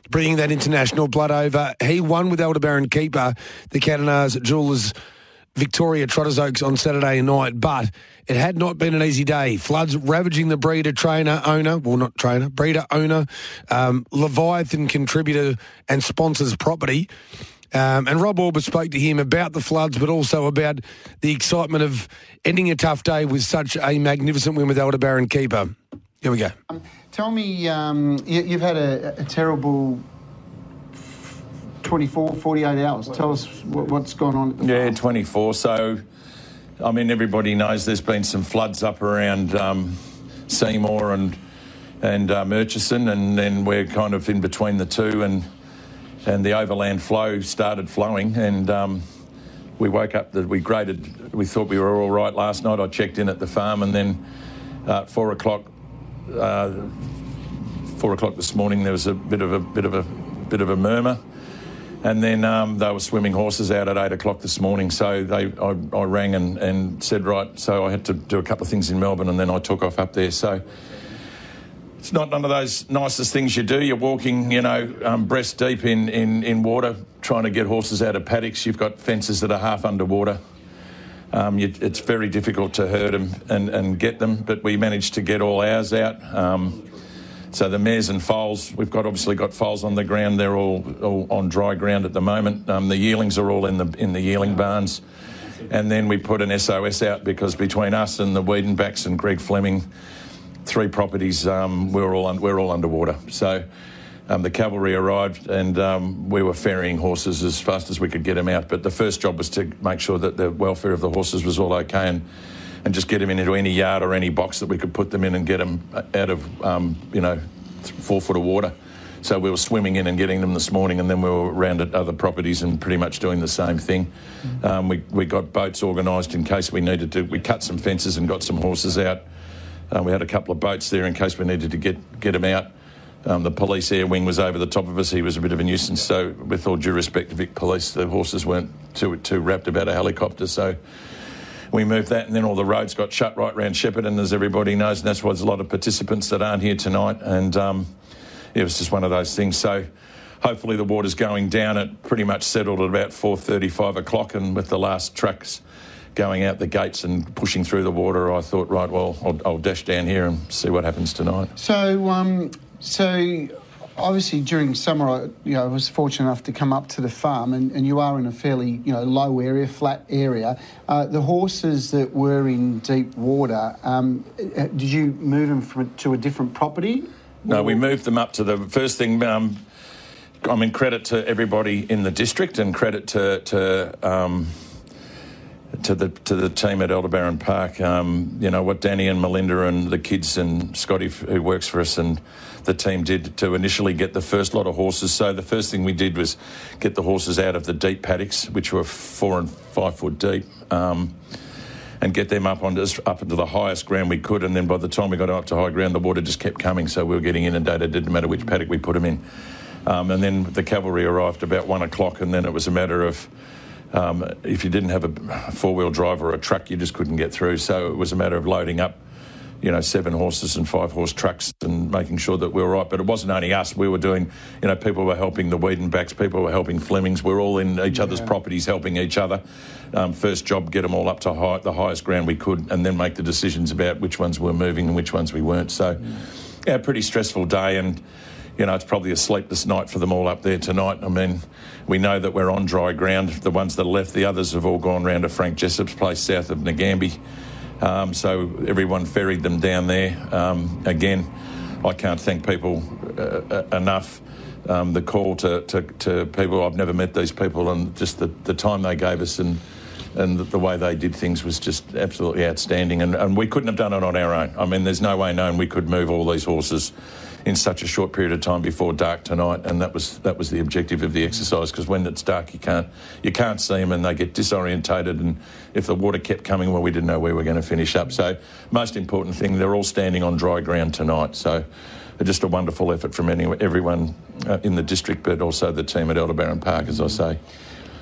bringing that international blood over. He won with Aldebaran Keeper, the Cadenars Jewelers Victoria Trotters Oaks on Saturday night, but it had not been an easy day. Floods ravaging the breeder, trainer, owner, well, not trainer, breeder, owner, um, Leviathan contributor and sponsors property. Um, and Rob Auber spoke to him about the floods, but also about the excitement of ending a tough day with such a magnificent win with Aldebaran Keeper. Here we go. Um, tell me, um, you, have had a, a, terrible 24, 48 hours. Tell us what, what's gone on at the Yeah, farm. 24. So, I mean, everybody knows there's been some floods up around um, Seymour and and uh, Murchison, and then we're kind of in between the two, and and the overland flow started flowing, and um, we woke up that we graded. We thought we were all right last night. I checked in at the farm, and then uh, at four o'clock. Uh, four o'clock this morning, there was a bit of a bit of a bit of a murmur, and then um, they were swimming horses out at eight o'clock this morning. So they, I, I rang and, and said, right. So I had to do a couple of things in Melbourne, and then I took off up there. So it's not none of those nicest things you do. You're walking, you know, um, breast deep in, in, in water, trying to get horses out of paddocks. You've got fences that are half underwater. Um, you, it's very difficult to herd them and, and get them, but we managed to get all ours out. Um, so the mares and foals, we've got obviously got foals on the ground. They're all, all on dry ground at the moment. Um, the yearlings are all in the in the yearling barns, and then we put an SOS out because between us and the Wiedenbachs and Greg Fleming, three properties, um, we're all un- we're all underwater. So. Um, the cavalry arrived and um, we were ferrying horses as fast as we could get them out. But the first job was to make sure that the welfare of the horses was all okay and, and just get them into any yard or any box that we could put them in and get them out of, um, you know, four foot of water. So we were swimming in and getting them this morning, and then we were around at other properties and pretty much doing the same thing. Um, we, we got boats organised in case we needed to. We cut some fences and got some horses out. Uh, we had a couple of boats there in case we needed to get, get them out. Um, the police air wing was over the top of us. He was a bit of a nuisance. So, with all due respect to Vic Police, the horses weren't too too wrapped about a helicopter. So, we moved that, and then all the roads got shut right round Shepparton, as everybody knows, and that's why there's a lot of participants that aren't here tonight. And um, it was just one of those things. So, hopefully, the water's going down. It pretty much settled at about 4:30, 5 o'clock, and with the last trucks going out the gates and pushing through the water, I thought, right, well, I'll, I'll dash down here and see what happens tonight. So, um, so obviously during summer, I, you know, I was fortunate enough to come up to the farm, and, and you are in a fairly, you know, low area, flat area. Uh, the horses that were in deep water, um, did you move them from to a different property? No, we moved them up to the first thing. Um, I mean, credit to everybody in the district and credit to to um, to the to the team at Aldebaran Park. Um, you know what Danny and Melinda and the kids and Scotty who works for us and the team did to initially get the first lot of horses. So the first thing we did was get the horses out of the deep paddocks, which were four and five foot deep. Um, and get them up onto up into the highest ground we could. And then by the time we got up to high ground, the water just kept coming, so we were getting inundated. It didn't matter which paddock we put them in. Um, and then the cavalry arrived about one o'clock, and then it was a matter of um, if you didn't have a four wheel drive or a truck, you just couldn't get through. So it was a matter of loading up. You know, seven horses and five horse trucks and making sure that we were right. But it wasn't only us. We were doing, you know, people were helping the Wiedenbachs, people were helping Flemings. We're all in each other's properties helping each other. Um, first job, get them all up to high, the highest ground we could and then make the decisions about which ones were moving and which ones we weren't. So, yeah, pretty stressful day. And, you know, it's probably a sleepless night for them all up there tonight. I mean, we know that we're on dry ground. The ones that left, the others have all gone round to Frank Jessop's place south of Nagambie. Um, so everyone ferried them down there. Um, again, I can't thank people uh, uh, enough. Um, the call to, to, to people, I've never met these people, and just the, the time they gave us and and the, way they did things was just absolutely outstanding. And, and we couldn't have done it on our own. I mean, there's no way known we could move all these horses in such a short period of time before dark tonight, and that was that was the objective of the exercise. Because when it's dark, you can't you can't see them, and they get disorientated. And if the water kept coming, well, we didn't know where we were going to finish up. So, most important thing, they're all standing on dry ground tonight. So. Just a wonderful effort from any, everyone uh, in the district, but also the team at Aldebaran Park, as I say.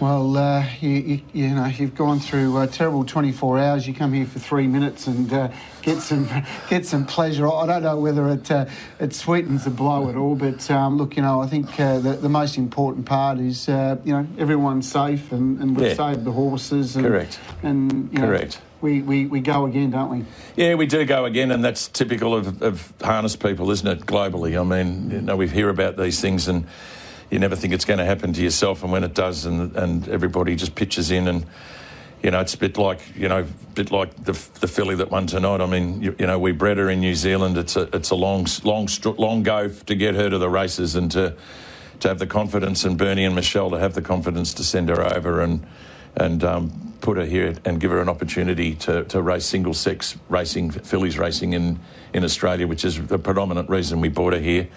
Well, uh, you, you, you know, you've gone through a terrible 24 hours. You come here for three minutes and uh, get some get some pleasure. I don't know whether it uh, it sweetens the blow at all, but um, look, you know, I think uh, the, the most important part is uh, you know everyone's safe and, and we've Yeah. saved the horses. And, Correct. And you know, Correct. We, we, we go again, don't we? Yeah, we do go again, and that's typical of, of harness people, isn't it? Globally, I mean, you know, we hear about these things, and you never think it's going to happen to yourself, and when it does, and and everybody just pitches in, and you know, it's a bit like you know, bit like the the filly that won tonight. I mean, you, you know, we bred her in New Zealand. It's a it's a long long long go to get her to the races, and to to have the confidence, and Bernie and Michelle to have the confidence to send her over and and um, put her here and give her an opportunity to, to race single sex racing, fillies racing in, in Australia, which is the predominant reason we brought her here.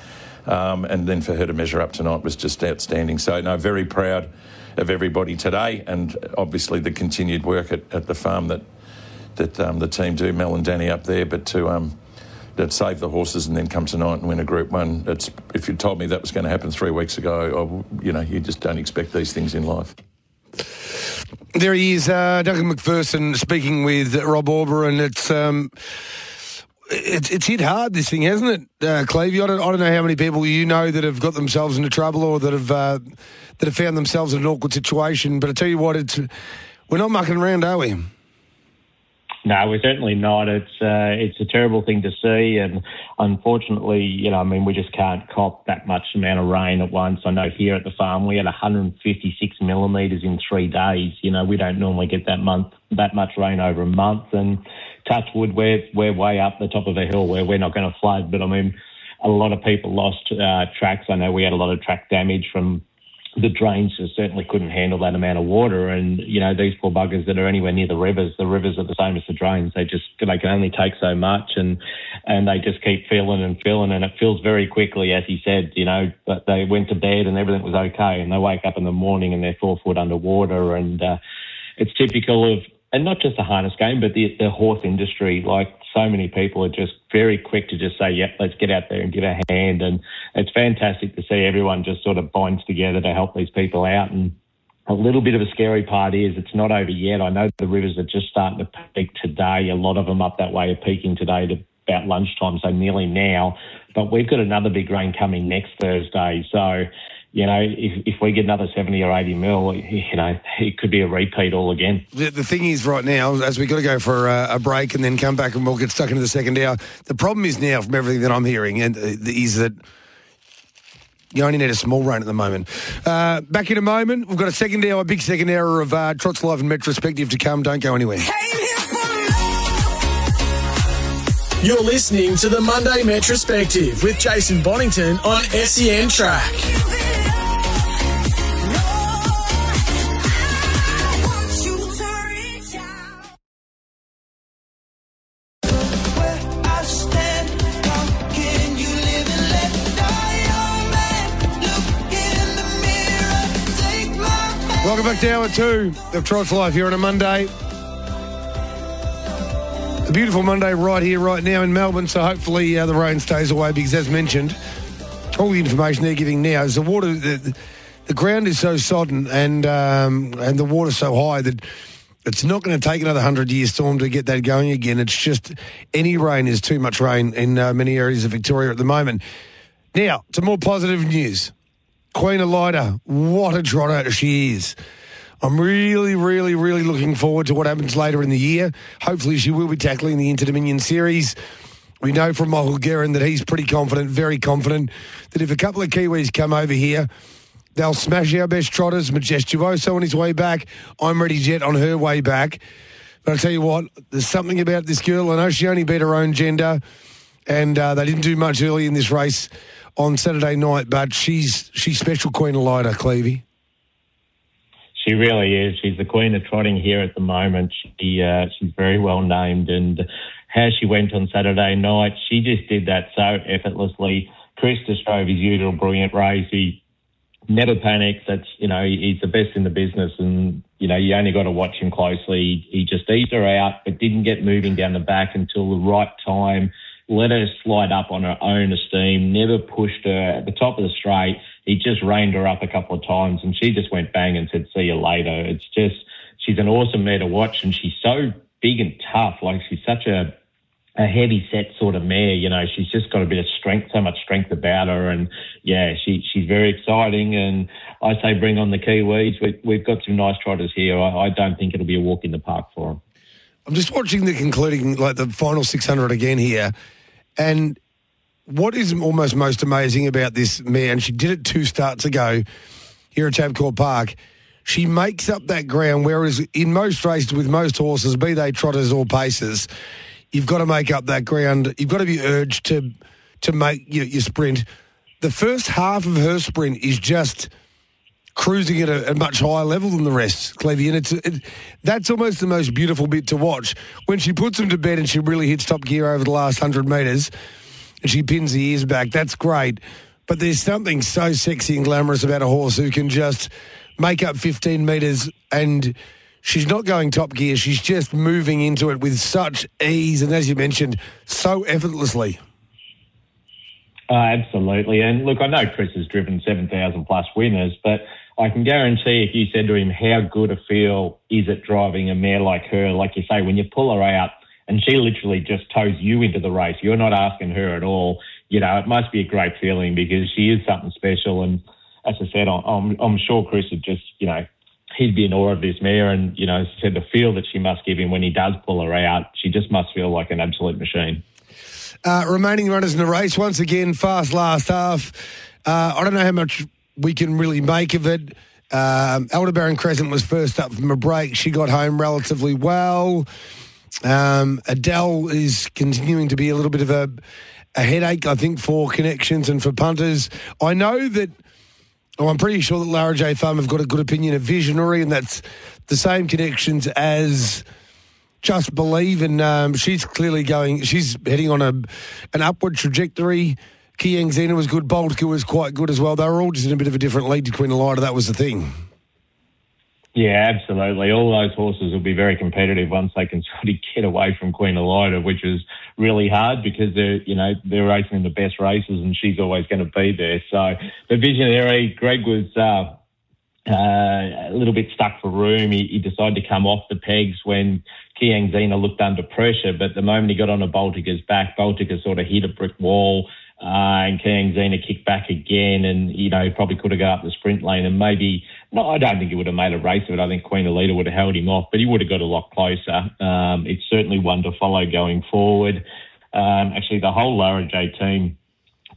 Um, and then for her to measure up tonight was just outstanding. So, no, very proud of everybody today, and obviously the continued work at, at the farm that that um, the team do, Mel and Danny up there. But to um, that save the horses and then come tonight and win a Group One. It's, if you told me that was going to happen three weeks ago, I, you know, you just don't expect these things in life. There he is, uh, Duncan McPherson speaking with Rob Auber, and it's. Um, it's, it's hit hard, this thing, hasn't it, uh, Clevey? I don't, I don't know how many people you know that have got themselves into trouble or that have uh, that have found themselves in an awkward situation. But I tell you what, it's we're not mucking around, are we? No, we're certainly not. It's uh, it's a terrible thing to see, and unfortunately, you know, I mean, we just can't cop that much amount of rain at once. I know here at the farm we had 156 millimetres in three days. You know, we don't normally get that month that much rain over a month, and touch wood, we're we're way up the top of a hill where we're not going to flood. But I mean, a lot of people lost uh, tracks. I know we had a lot of track damage from the drains just certainly couldn't handle that amount of water. And, you know, these poor buggers that are anywhere near the rivers, the rivers are the same as the drains. They just, they can only take so much and, and they just keep filling and filling and it fills very quickly, as he said, you know, but they went to bed and everything was okay. And they wake up in the morning and they're four foot underwater. And, uh, it's typical of, and not just the harness game, but the, the horse industry. Like so many people are just very quick to just say, yep, let's get out there and give a hand. And it's fantastic to see everyone just sort of binds together to help these people out. And a little bit of a scary part is it's not over yet. I know the rivers are just starting to peak today. A lot of them up that way are peaking today to about lunchtime, so nearly now. But we've got another big rain coming next Thursday. So you know, if, if we get another 70 or 80 mil, you know, it could be a repeat all again. The, the thing is, right now, as we've got to go for a, a, break and then come back and we'll get stuck into the second hour, the problem is now, from everything that I'm hearing, and uh, is that you only need a small rain at the moment. Uh, back in a moment, we've got a second hour, a big second hour of uh, Trots Live and Metrospective to come. Don't go anywhere. You're listening to the Monday Metrospective with Jason Bonington on SEN Track. Hour two of Trots Life here on a Monday. A beautiful Monday right here, right now in Melbourne. So hopefully uh, the rain stays away because, as mentioned, all the information they're giving now is the water. The, the ground is so sodden and um, and the water's so high that it's not going to take another hundred year storm to get that going again. It's just any rain is too much rain in uh, many areas of Victoria at the moment. Now to more positive news. Queen Elida, what a trotter she is. I'm really, really, really looking forward to what happens later in the year. Hopefully, she will be tackling the Inter Dominion series. We know from Michael Guerin that he's pretty confident, very confident, that if a couple of Kiwis come over here, they'll smash our best trotters. Majestuoso on his way back. I'm ready jet on her way back. But I'll tell you what, there's something about this girl. I know she only beat her own gender, and uh, they didn't do much early in this race on Saturday night, but she's she's special Queen Elida, Clevey. She really is. She's the queen of trotting here at the moment. She uh, she's very well named, and how she went on Saturday night, she just did that so effortlessly. Chris just drove his usual brilliant race. He never panics. That's you know he's the best in the business, and you know you only got to watch him closely. He just eased her out, but didn't get moving down the back until the right time let her slide up on her own esteem, never pushed her at the top of the straight. He just reined her up a couple of times and she just went bang and said, see you later. It's just, she's an awesome mare to watch and she's so big and tough. Like she's such a, a heavy set sort of mare, you know, she's just got a bit of strength, so much strength about her. And yeah, she, she's very exciting. And I say bring on the Kiwis. We, we've got some nice trotters here. I, I don't think it'll be a walk in the park for them. I'm just watching the concluding, like the final 600 again here. And what is almost most amazing about this mare, and she did it two starts ago here at Tabcorp Park, she makes up that ground, whereas in most races with most horses, be they trotters or pacers, you've got to make up that ground. You've got to be urged to to make your, your sprint. the first half of her sprint is just cruising at a, a much higher level than the rest, Clevy. And it's it, that's almost the most beautiful bit to watch when she puts them to bed and she really hits top gear over the last hundred metres and she pins the ears back. That's great. But there's something so sexy and glamorous about a horse who can just make up 15 metres and she's not going top gear. She's just moving into it with such ease and, as you mentioned, so effortlessly. Uh, absolutely. And look, I know Chris has driven 7,000 plus winners, but I can guarantee if you said to him, how good a feel is it driving a mare like her? Like you say, when you pull her out and she literally just toes you into the race, you're not asking her at all. You know, it must be a great feeling because she is something special. And as I said, I'm, I'm sure Chris would just, you know, he'd be in awe of this mare. And, you know, said, the feel that she must give him when he does pull her out, she just must feel like an absolute machine. Uh, remaining runners in the race, once again, fast last half. Uh, I don't know how much we can really make of it. Um, Crescent was first up from a break. She got home relatively well. Um, Adele is continuing to be a little bit of a, a headache, I think, for connections and for punters. I know that Oh, I'm pretty sure that Lara J. Farm have got a good opinion of Visionary, and that's the same connections as Just Believe. And um, she's clearly going, she's heading on a an upward trajectory. Kiang Zena was good. Baltica was quite good as well. They were all just in a bit of a different league to Queen Elida. That was the thing. Yeah, absolutely. All those horses will be very competitive once they can sort of get away from Queen Elida, which is really hard because they're, you know, they're racing in the best races and she's always going to be there. So the visionary, Greg was uh, uh, a little bit stuck for room. He, he, decided to come off the pegs when Kiang Zena looked under pressure, but the moment he got on a Baltica's back, Baltica sort of hit a brick wall uh, and Zena kicked back again, and you know probably could have got up the sprint lane, and maybe no, I don't think he would have made a race of it. I think Queen Elida would have held him off, but he would have got a lot closer. Um, it's certainly one to follow going forward. Um, actually, the whole Lara J team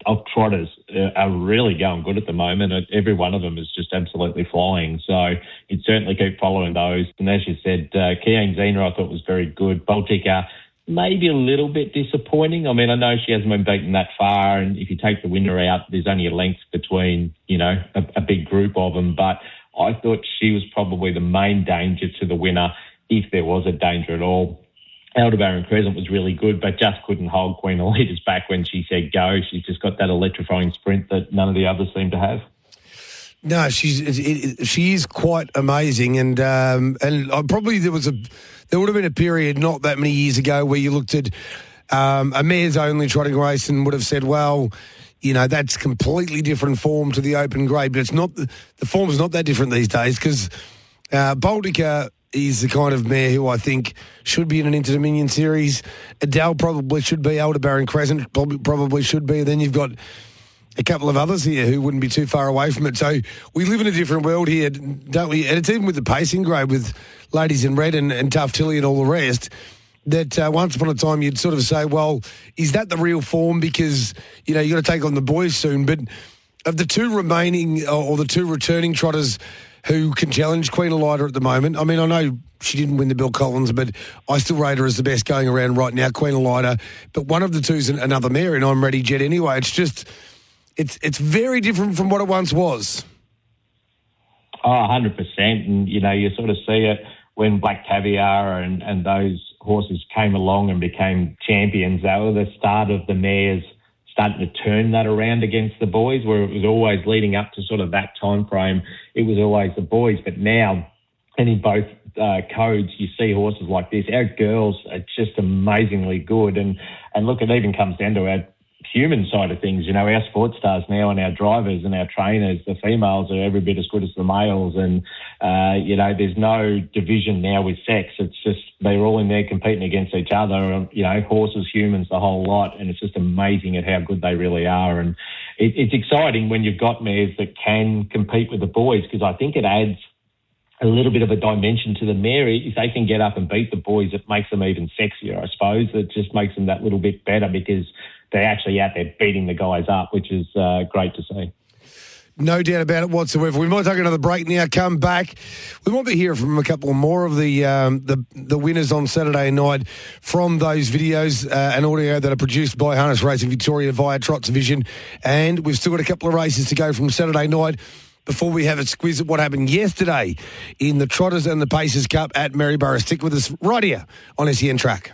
of trotters uh, are really going good at the moment. Every one of them is just absolutely flying. So you'd certainly keep following those. And as you said, uh, Kiang Zena I thought was very good. Baltica maybe a little bit disappointing. I mean, I know she hasn't been beaten that far, and if you take the winner out, there's only a length between, you know, a, a big group of them. But I thought she was probably the main danger to the winner, if there was a danger at all. Aldebaran Crescent was really good, but just couldn't hold Queen Elida's back when she said go. She's just got that electrifying sprint that none of the others seem to have. No, she's she is quite amazing, and um, and probably there was a there would have been a period not that many years ago where you looked at um, a mare's only trotting race and would have said, well, you know, that's completely different form to the open grade, but it's not, the form's not that different these days because uh, Baltica is the kind of mare who I think should be in an Inter Dominion series. Adele probably should be. Aldebaran Crescent probably, probably should be. Then you've got a couple of others here who wouldn't be too far away from it. So we live in a different world here, don't we? And it's even with the pacing grade with ladies in red and, and Tough Tilly and all the rest. That uh, once upon a time you'd sort of say, well, is that the real form? Because, you know, you got to take on the boys soon. But of the two remaining or the two returning trotters who can challenge Queen Elida at the moment, I mean, I know she didn't win the Bill Collins, but I still rate her as the best going around right now, Queen Elida. But one of the two's another mare, and I'm ready jet anyway. It's just, it's it's very different from what it once was. Oh, 100%. And, you know, you sort of see it when Black Caviar and, and those horses came along and became champions, they were the start of the mares starting to turn that around against the boys, where it was always leading up to sort of that time frame. It was always the boys, but now, and in both uh, codes, you see horses like this. Our girls are just amazingly good, and and look, it even comes down to our human side of things. You know, our sports stars now and our drivers and our trainers, the females are every bit as good as the males. And, uh, you know, there's no division now with sex. It's just they're all in there competing against each other, you know, horses, humans, the whole lot. And it's just amazing at how good they really are. And it, it's exciting when you've got mares that can compete with the boys because I think it adds a little bit of a dimension to the mare. If they can get up and beat the boys, it makes them even sexier, I suppose. It just makes them that little bit better because they're actually out there beating the guys up, which is uh, great to see. No doubt about it whatsoever. We might take another break now. Come back. We might be hearing from a couple more of the um, the the winners on Saturday night from those videos uh, and audio that are produced by Harness Racing Victoria via Trots Vision. And we've still got a couple of races to go from Saturday night before we have a squeeze at what happened yesterday in the Trotters and the Pacers Cup at Maryborough. Stick with us right here on SEN Track.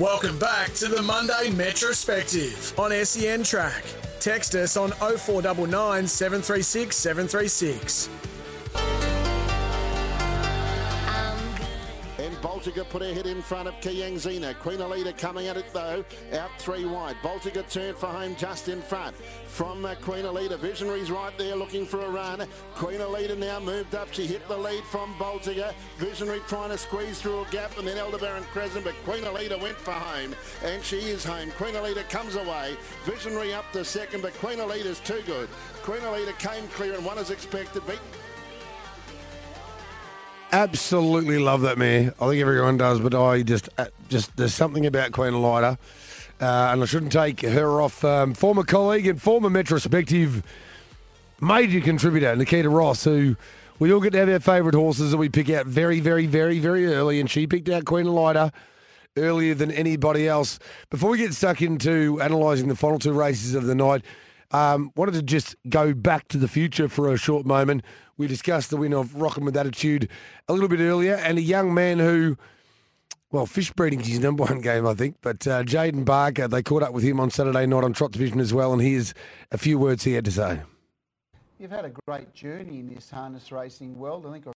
Welcome back to the Monday Metrospective on SEN Track. Text us on 0499 736 736. Baltica put her head in front of Kiang Zena. Queen Elida coming at it though, out three wide. Baltica turned for home just in front. From uh, Queen Elida, Visionaries right there looking for a run. Queen Elida now moved up. She hit the lead from Baltica. Visionary trying to squeeze through a gap and then Aldebaran Crescent, but Queen Elida went for home and she is home. Queen Elida comes away. Visionary up to second, but Queen Elida's too good. Queen Elida came clear and one as expected. Beat Absolutely love that mare. I think everyone does, but I just, uh, just there's something about Queen Elida, uh, and I shouldn't take her off. Um, former colleague and former Metrospective major contributor Nikita Ross, who we all get to have our favourite horses that we pick out very, very, very, very early, and she picked out Queen Elida earlier than anybody else. Before we get stuck into analysing the final two races of the night, um, wanted to just go back to the future for a short moment. We discussed the win of Rockin' with Attitude a little bit earlier, and a young man who, well, fish breeding is his number one game, I think. But uh, Jaden Barker, they caught up with him on Saturday night on Trots Vision as well, and here's a few words he had to say. You've had a great journey in this harness racing world. I think I've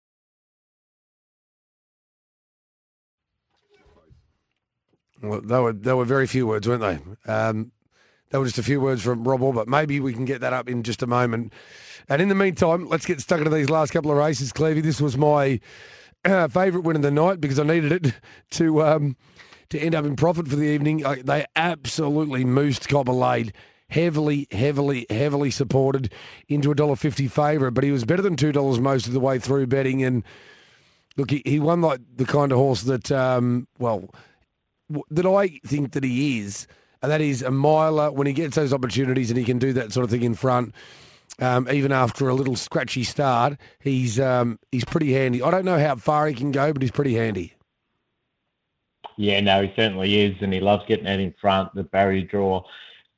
Well, they were they were very few words, weren't they? Um, they were just a few words from Rob but Maybe we can get that up in just a moment. And in the meantime, let's get stuck into these last couple of races, Clevey. This was my uh, favourite win of the night because I needed it to um, to end up in profit for the evening. Uh, they absolutely moosed Copper Lade. Heavily, heavily, heavily supported into a dollar fifty favourite, but he was better than two dollars most of the way through betting. And look, he, he won like the kind of horse that, um, well, that I think that he is, and that is a miler when he gets those opportunities and he can do that sort of thing in front. Um, even after a little scratchy start, he's um, he's pretty handy. I don't know how far he can go, but he's pretty handy. Yeah, no, he certainly is, and he loves getting out in front. The barrier draw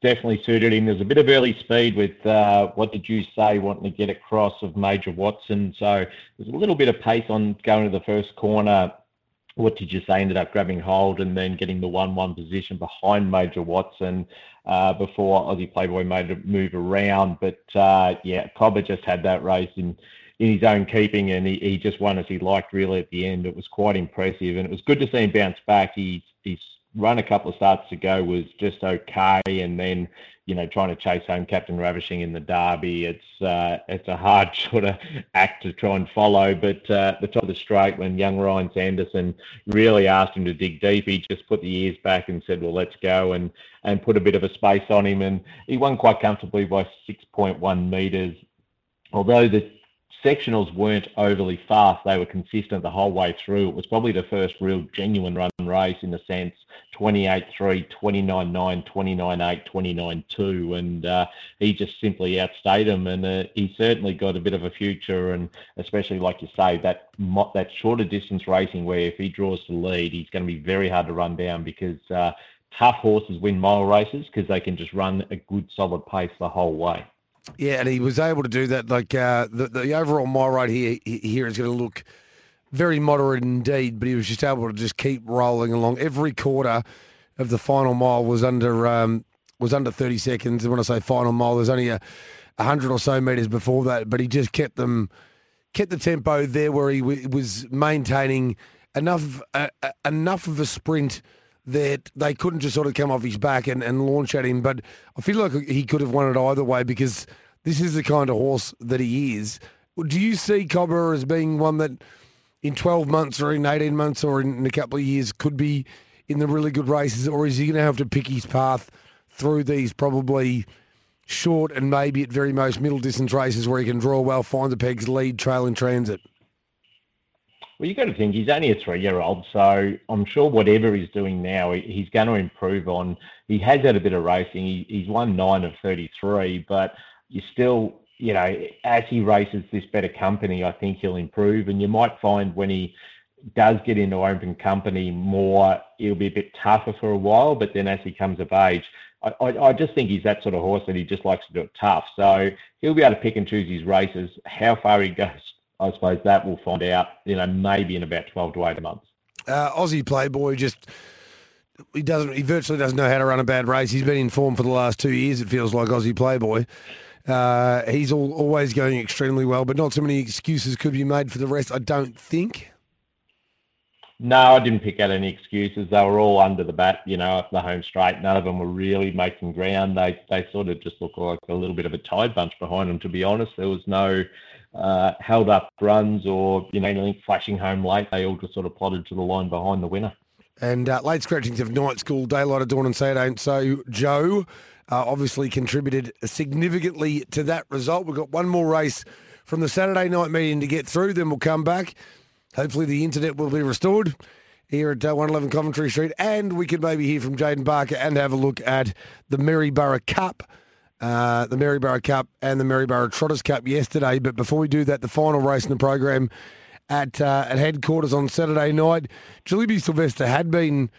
definitely suited him. There's a bit of early speed with uh, what did you say, wanting to get across of Major Watson. So there's a little bit of pace on going to the first corner. What did you say? Ended up grabbing hold and then getting the one-one position behind Major Watson uh, before Aussie Playboy made a move around. But uh, yeah, Cobber just had that race in in his own keeping, and he, he just won as he liked really at the end. It was quite impressive, and it was good to see him bounce back. He he's run a couple of starts to go was just okay, and then you know trying to chase home Captain Ravishing in the Derby. It's uh, it's a hard sort of act to try and follow, but uh, the top of the straight when young Ryan Sanderson really asked him to dig deep, he just put the ears back and said, "Well, let's go," and and put a bit of a space on him, and he won quite comfortably by 6.1 meters. Although the sectionals weren't overly fast. They were consistent the whole way through. It was probably the first real genuine run race in a sense 28 3, 29 9, 29 8, 29 2. And uh, he just simply outstayed them. And uh, he certainly got a bit of a future. And especially, like you say, that, that shorter distance racing where if he draws the lead, he's going to be very hard to run down because. Uh, tough horses win mile races because they can just run a good solid pace the whole way. Yeah, and he was able to do that. Like uh, the the overall mile right here here is going to look very moderate indeed, but he was just able to just keep rolling along. Every quarter of the final mile was under um, was under thirty seconds. And when I say final mile, there's only a, a hundred or so meters before that, but he just kept them kept the tempo there where he w- was maintaining enough uh, uh, enough of a sprint that they couldn't just sort of come off his back and, and launch at him. But I feel like he could have won it either way because this is the kind of horse that he is. Do you see Cobber as being one that in 12 months or in 18 months or in a couple of years could be in the really good races, or is he going to have to pick his path through these probably short and maybe at very most middle distance races where he can draw well, find the pegs, lead, trail in transit? Well, you've got to think he's only a three-year-old, so I'm sure whatever he's doing now, he's going to improve on. He has had a bit of racing. He, he's won nine of 33, but you still, you know, as he races this better company, I think he'll improve. And you might find when he does get into open company more, it'll be a bit tougher for a while. But then as he comes of age, I, I, I just think he's that sort of horse that he just likes to do it tough. So he'll be able to pick and choose his races. How far he goes, I suppose that we'll find out, you know, maybe in about 12 to 18 months. Uh, Aussie Playboy just he doesn't he virtually doesn't know how to run a bad race. He's been in form for the last two years. It feels like Aussie Playboy. Uh, he's all, always going extremely well, but not so many excuses could be made for the rest. I don't think. No, I didn't pick out any excuses. They were all under the bat, you know, up the home straight. None of them were really making ground. They they sort of just looked like a little bit of a tide bunch behind them. To be honest, there was no uh, held up runs or you know anything flashing home late. They all just sort of plodded to the line behind the winner. And uh, late scratchings of night school, daylight dawn, and say it ain't so Joe uh, obviously contributed significantly to that result. We've got one more race from the Saturday night meeting to get through. Then we'll come back. Hopefully, the internet will be restored here at uh, 111 Coventry Street, and we could maybe hear from Jaden Barker and have a look at the Maryborough Cup. Uh, the Maryborough Cup and the Maryborough Trotters Cup yesterday. But before we do that, the final race in the program at uh, at headquarters on Saturday night, Jilliby Sylvester had been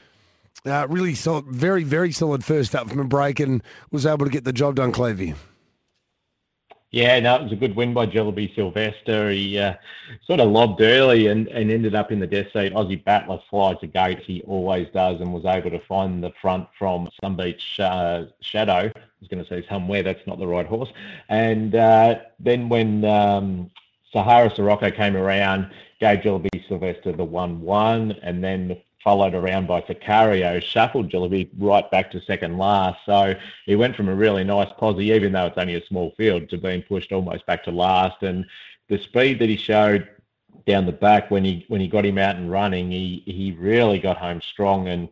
uh, really solid, very very solid first up from a break and was able to get the job done, Clevey. Yeah, no, it was a good win by Jilliby Sylvester. He uh, sort of lobbed early and, and ended up in the death seat. Aussie Battler flies the gates, he always does, and was able to find the front from Sunbeat uh, Shadow. Was going to say somewhere, that's not the right horse. And uh, then when um, Sahara Sirocco came around, gave Jilliby Sylvester the 1-1, and then followed around by Sicario, shuffled Jilliby right back to second last. So he went from a really nice posse, even though it's only a small field, to being pushed almost back to last. And the speed that he showed down the back when he when he got him out and running, he he really got home strong and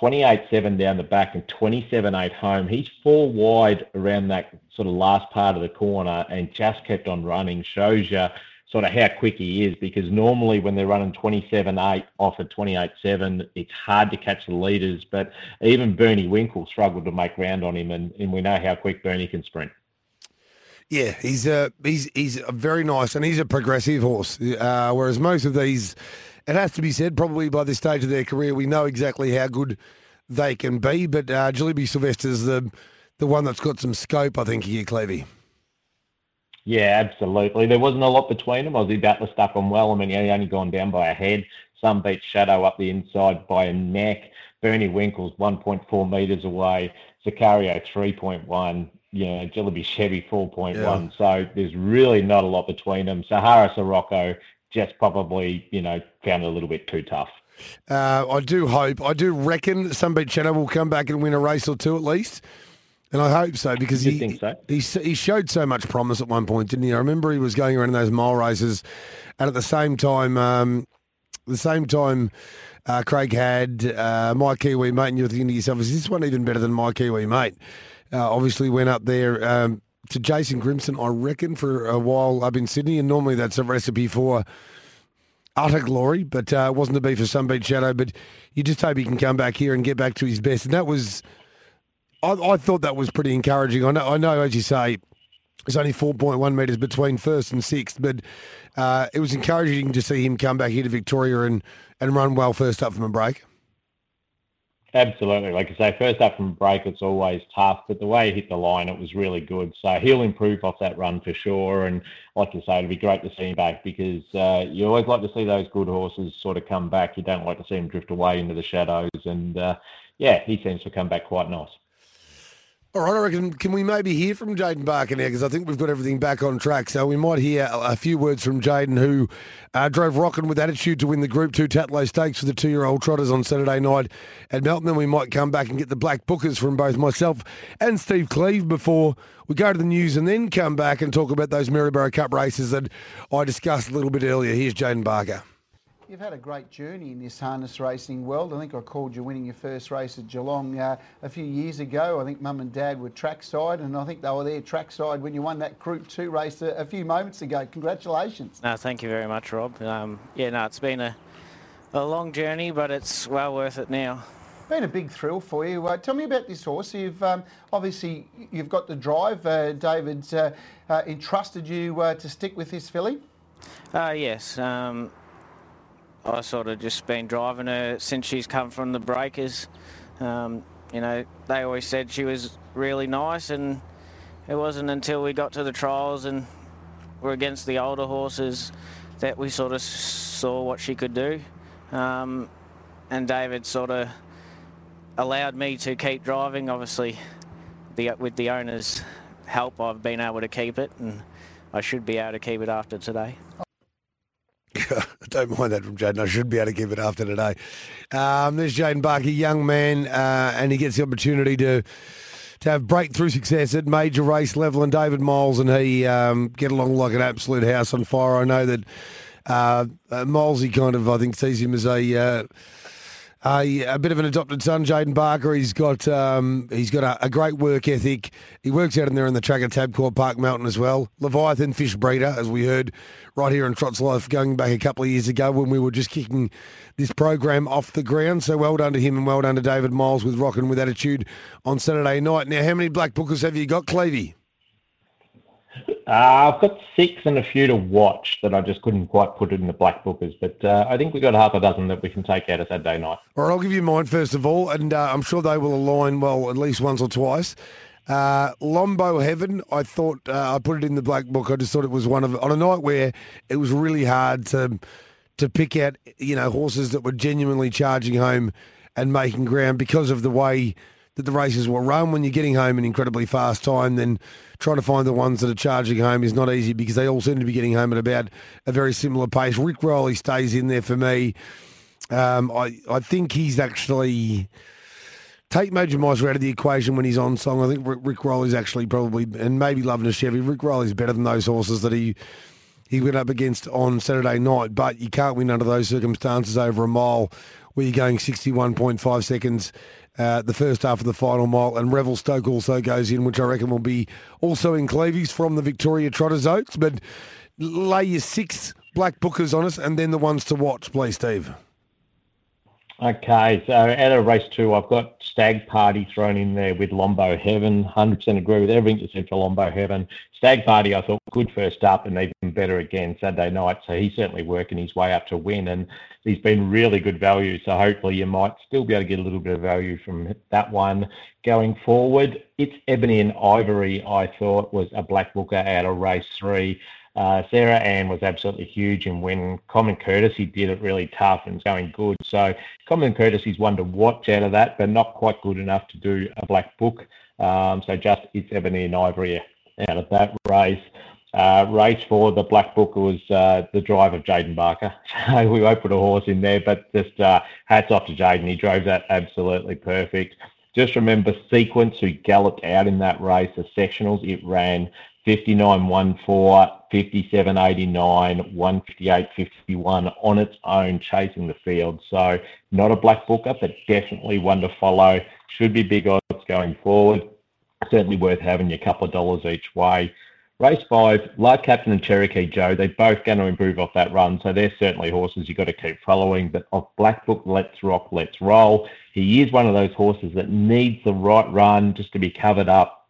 28-7 down the back and 27-8 home. He's four wide around that sort of last part of the corner and just kept on running. Shows you sort of how quick he is because normally when they're running 27-8 off at 28-7, it's hard to catch the leaders. But even Bernie Winkle struggled to make ground on him, and, and we know how quick Bernie can sprint. Yeah, he's a he's he's a very nice and he's a progressive horse. Uh, whereas most of these, it has to be said, probably by this stage of their career, we know exactly how good they can be. But uh, Jilliby Sylvester's the the one that's got some scope, I think, here, Clevey. Yeah, absolutely. There wasn't a lot between them. Aussie Battler stuck on well. I mean, he only gone down by a head. Sunbeat Shadow up the inside by a neck. Bernie Winkle's 1.4 metres away. Sicario 3.1. You know, Jilliby Chevy 4.1. Yeah. So there's really not a lot between them. Sahara Sirocco just probably, you know, found it a little bit too tough. Uh, I do hope, I do reckon that Sunbeat Shadow will come back and win a race or two at least. And I hope so because he, so. he he showed so much promise at one point, didn't he? I remember he was going around in those mile races, and at the same time, um, the same time, uh, Craig had uh, my Kiwi mate, and you're thinking to yourself, is this one even better than my Kiwi mate? Uh, obviously, went up there um, to Jason Grimson, I reckon, for a while up in Sydney, and normally that's a recipe for utter glory, but uh, it wasn't to be for Sunbeat Shadow. But you just hope he can come back here and get back to his best, and that was I, I thought that was pretty encouraging. I know, I know, as you say, there's only 4.1 metres between first and sixth, but uh, it was encouraging to see him come back here to Victoria and, and run well first up from a break. Absolutely. Like I say, first up from break, it's always tough, but the way he hit the line, it was really good. So he'll improve off that run for sure. And like you say, it'd be great to see him back because uh, you always like to see those good horses sort of come back. You don't like to see them drift away into the shadows. And uh, yeah, he seems to come back quite nice. All right, I reckon, can we maybe hear from Jayden Barker now? Because I think we've got everything back on track. So we might hear a few words from Jayden, who uh, drove rocking with attitude to win the Group 2 Tatlow Stakes for the two year old trotters on Saturday night at Melton. Then we might come back and get the Black Bookers from both myself and Steve Cleve before we go to the news and then come back and talk about those Maryborough Cup races that I discussed a little bit earlier. Here's Jayden Barker. You've had a great journey in this harness racing world. I think I called you winning your first race at Geelong uh, a few years ago. I think Mum and Dad were trackside, and I think they were there trackside when you won that Group Two race a, a few moments ago. Congratulations! No, thank you very much, Rob. Um, yeah, no, it's been a, a long journey, but it's well worth it now. Been a big thrill for you. Uh, tell me about this horse. You've um, obviously you've got the drive. Uh, David uh, uh, entrusted you uh, to stick with this filly. Uh, yes. Um, I sort of just been driving her since she's come from the breakers. Um, you know, they always said she was really nice, and it wasn't until we got to the trials and were against the older horses that we sort of saw what she could do. Um, and David sort of allowed me to keep driving. Obviously, the, with the owner's help, I've been able to keep it, and I should be able to keep it after today. Don't mind that from Jaden. I should be able to give it after today. Um, there's Jaden Barker, young man, uh, and he gets the opportunity to to have breakthrough success at major race level. And David Miles and he um, get along like an absolute house on fire. I know that uh, uh, Milesy kind of, I think, sees him as a. Uh, a, a bit of an adopted son, Jaden Barker. He's got um, he's got a, a, great work ethic. He works out in there in the track at Tabcorp Park Melton as well. Leviathan fish breeder, as we heard right here in Trots Life going back a couple of years ago when we were just kicking this program off the ground. So well done to him and well done to David Miles with rocking with attitude on Saturday night. Now, how many black bookers have you got, Clevey? Uh, I've got six and a few to watch that I just couldn't quite put in the black bookers, but uh, I think we've got half a dozen that we can take out of Saturday night. All right, I'll give you mine first of all, and uh, I'm sure they will align well at least once or twice. Uh, Lombo Heaven, I thought uh, I put it in the black book. I just thought it was one of on a night where it was really hard to to pick out you know horses that were genuinely charging home and making ground because of the way that the races will run. When you're getting home in incredibly fast time, then trying to find the ones that are charging home is not easy because they all seem to be getting home at about a very similar pace. Rick Rowley stays in there for me. Um, I I think he's actually take Major Miser out of the equation when he's on song. I think Rick, Rick Rowley's actually probably and maybe Jilliby Chevy. Rick Rowley's better than those horses that he he went up against on Saturday night, but you can't win under those circumstances over a mile where you're going 61.5 seconds uh, the first half of the final mile. And Revelstoke also goes in, which I reckon will be also in Clevies from the Victoria Trotters Oaks. But lay your six black bookers on us and then the ones to watch, please, Steve. Okay, so at a race two, I've got Stag Party thrown in there with Lombo Heaven. 100% agree with everything you said for Lombo Heaven. Stag Party, I thought, good first up and even better again Saturday night. So he's certainly working his way up to win. And he's been really good value. So hopefully you might still be able to get a little bit of value from that one going forward. It's Ebony and Ivory, I thought, was a black booker out of race three. Uh, Sarah Ann was absolutely huge, and when Common Courtesy did it really tough and going good. So Common Courtesy's one to watch out of that, but not quite good enough to do a black book. Um, so just it's Ebony and Ivory out of that race. Uh, race for the Black Book was uh, the drive of Jaden Barker. So we won't put a horse in there, but just uh, hats off to Jaden. He drove that absolutely perfect. Just remember Sequence, who galloped out in that race, the sectionals, it ran 59.14, 57.89, 158.51 on its own, chasing the field. So not a black booker, but definitely one to follow. Should be big odds going forward. Certainly worth having a couple of dollars each way. Race five, Light Captain and Cherokee Joe, they're both going to improve off that run, so they're certainly horses you've got to keep following. But off Black Book, Let's Rock, Let's Roll, he is one of those horses that needs the right run just to be covered up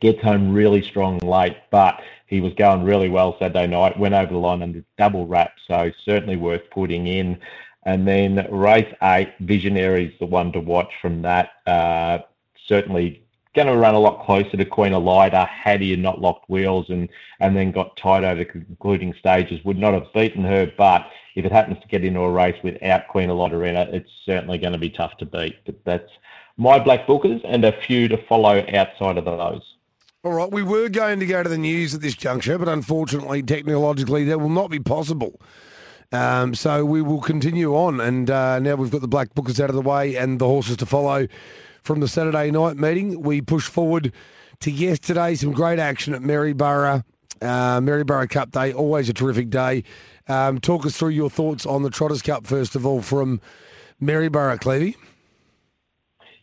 gets home really strong late, but he was going really well Saturday night, went over the line under double wrap, so certainly worth putting in. And then race eight, Visionaries, the one to watch from that. Uh, certainly going to run a lot closer to Queen Elida had he not locked wheels and, and then got tight over the concluding stages. Would not have beaten her, but if it happens to get into a race without Queen Elida in it, it's certainly going to be tough to beat. But that's my black bookers and a few to follow outside of those. All right, we were going to go to the news at this juncture, but unfortunately, technologically, that will not be possible. Um, so we will continue on, and uh, now we've got the black bookers out of the way and the horses to follow from the Saturday night meeting. We push forward to yesterday, some great action at Maryborough. Uh, Maryborough Cup Day, always a terrific day. Um, talk us through your thoughts on the Trotters Cup, first of all, from Maryborough, Clevey.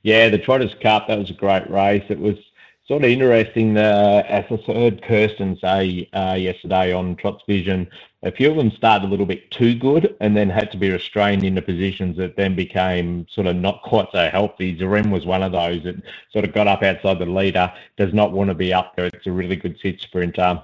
Yeah, the Trotters Cup, that was a great race. It was sort of interesting, uh, as I heard Kirsten say uh, yesterday on Trots Vision, a few of them started a little bit too good and then had to be restrained into positions that then became sort of not quite so healthy. Zarem was one of those that sort of got up outside the leader, does not want to be up there. It's a really good sit sprinter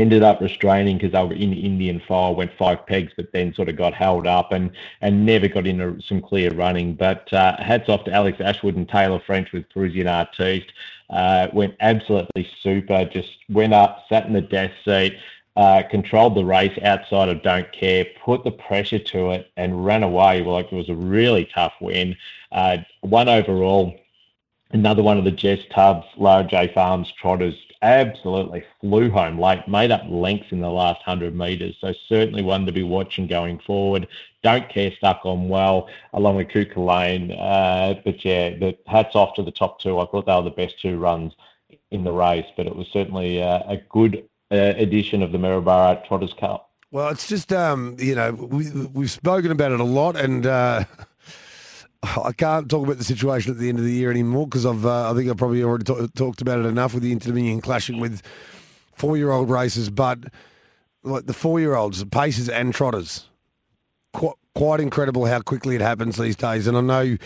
ended up restraining because they were in Indian file, went five pegs, but then sort of got held up and and never got into some clear running. But uh, hats off to Alex Ashwood and Taylor French with Parisian Artiste. Uh, went absolutely super, just went up, sat in the death seat, uh, controlled the race outside of Don't Care, put the pressure to it, and ran away like it was a really tough win. Uh, one overall. Another one of the Jess Tubbs, Lara J Farms trotters absolutely flew home late, made up lengths in the last 100 metres. So certainly one to be watching going forward. Don't care stuck on well along with Kuka Lane. Uh, but yeah, the hats off to the top two. I thought they were the best two runs in the race, but it was certainly uh, a good uh, edition of the Maryborough Trotters Cup. Well, it's just um, you know we we've spoken about it a lot, and uh, I can't talk about the situation at the end of the year anymore because I've uh, I think I've probably already t- talked about it enough with the Inter Dominion clashing with four year old races, but like the four year olds, paces and trotters, quite quite incredible how quickly it happens these days. And I know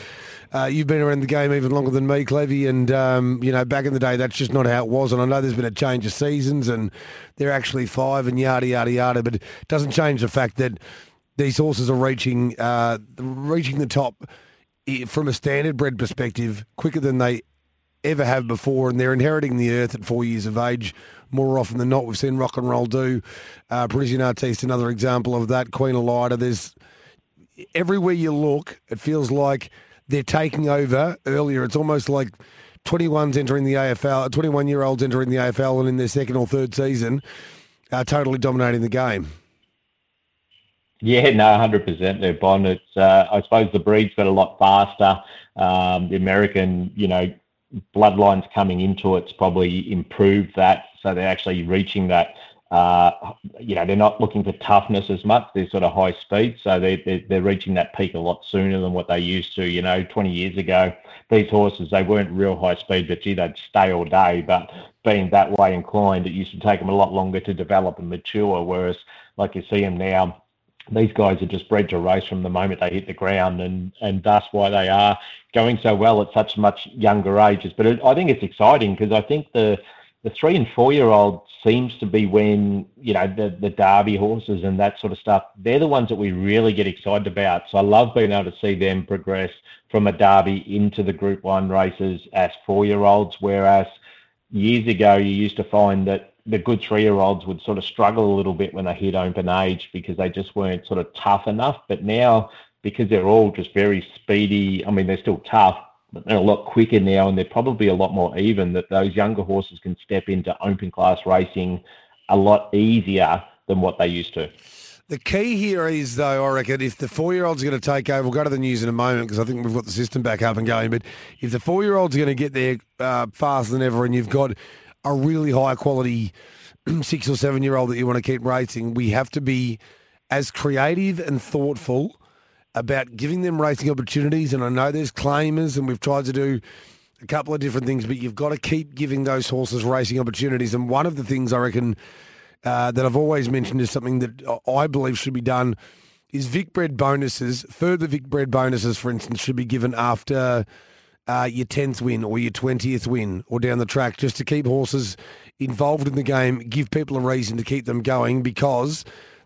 uh, you've been around the game even longer than me, Clevy, and um, you know back in the day that's just not how it was. And I know there's been a change of seasons, and they're actually five and yada yada yada, but it doesn't change the fact that these horses are reaching uh, reaching the top from a standard bred perspective quicker than they ever have before, and they're inheriting the earth at four years of age more often than not. We've seen rock and roll do. Uh, Parisian Artiste, another example of that. Queen Elida. There's everywhere you look, it feels like they're taking over earlier. It's almost like 21s entering the AFL, 21 year olds entering the AFL, and in their second or third season, uh, totally dominating the game. Yeah, no, hundred percent. They're. It's uh, I suppose the breed's got a lot faster. Um, the American, you know, bloodlines coming into it's probably improved that, so they're actually reaching that. Uh, you know, they're not looking for toughness as much. They're sort of high speed, so they they're, they're reaching that peak a lot sooner than what they used to. You know, 20 years ago, these horses they weren't real high speed, but gee, they'd stay all day. But being that way inclined, it used to take them a lot longer to develop and mature. Whereas, like you see them now, these guys are just bred to race from the moment they hit the ground, and and that's why they are going so well at such much younger ages. But it, I think it's exciting because I think the the three and four year old seems to be when you know the the Derby horses and that sort of stuff. They're the ones that we really get excited about. So I love being able to see them progress from a Derby into the Group One races as four year olds, whereas years ago you used to find that the good three year olds would sort of struggle a little bit when they hit open age because they just weren't sort of tough enough. But now, because they're all just very speedy, I mean, they're still tough, but they're a lot quicker now and they're probably a lot more even that those younger horses can step into open class racing a lot easier than what they used to. The key here is, though, I reckon, if the four year old's are going to take over, we'll go to the news in a moment because I think we've got the system back up and going. But if the four year old's are going to get there uh, faster than ever and you've got a really high quality six or seven year old that you want to keep racing, we have to be as creative and thoughtful about giving them racing opportunities. And I know there's claimers, and we've tried to do a couple of different things, but you've got to keep giving those horses racing opportunities. And one of the things I reckon uh, that I've always mentioned is something that I believe should be done is Vic bred bonuses. Further Vic bred bonuses, for instance, should be given after uh, your 10th win or your 20th win or down the track just to keep horses involved in the game, give people a reason to keep them going because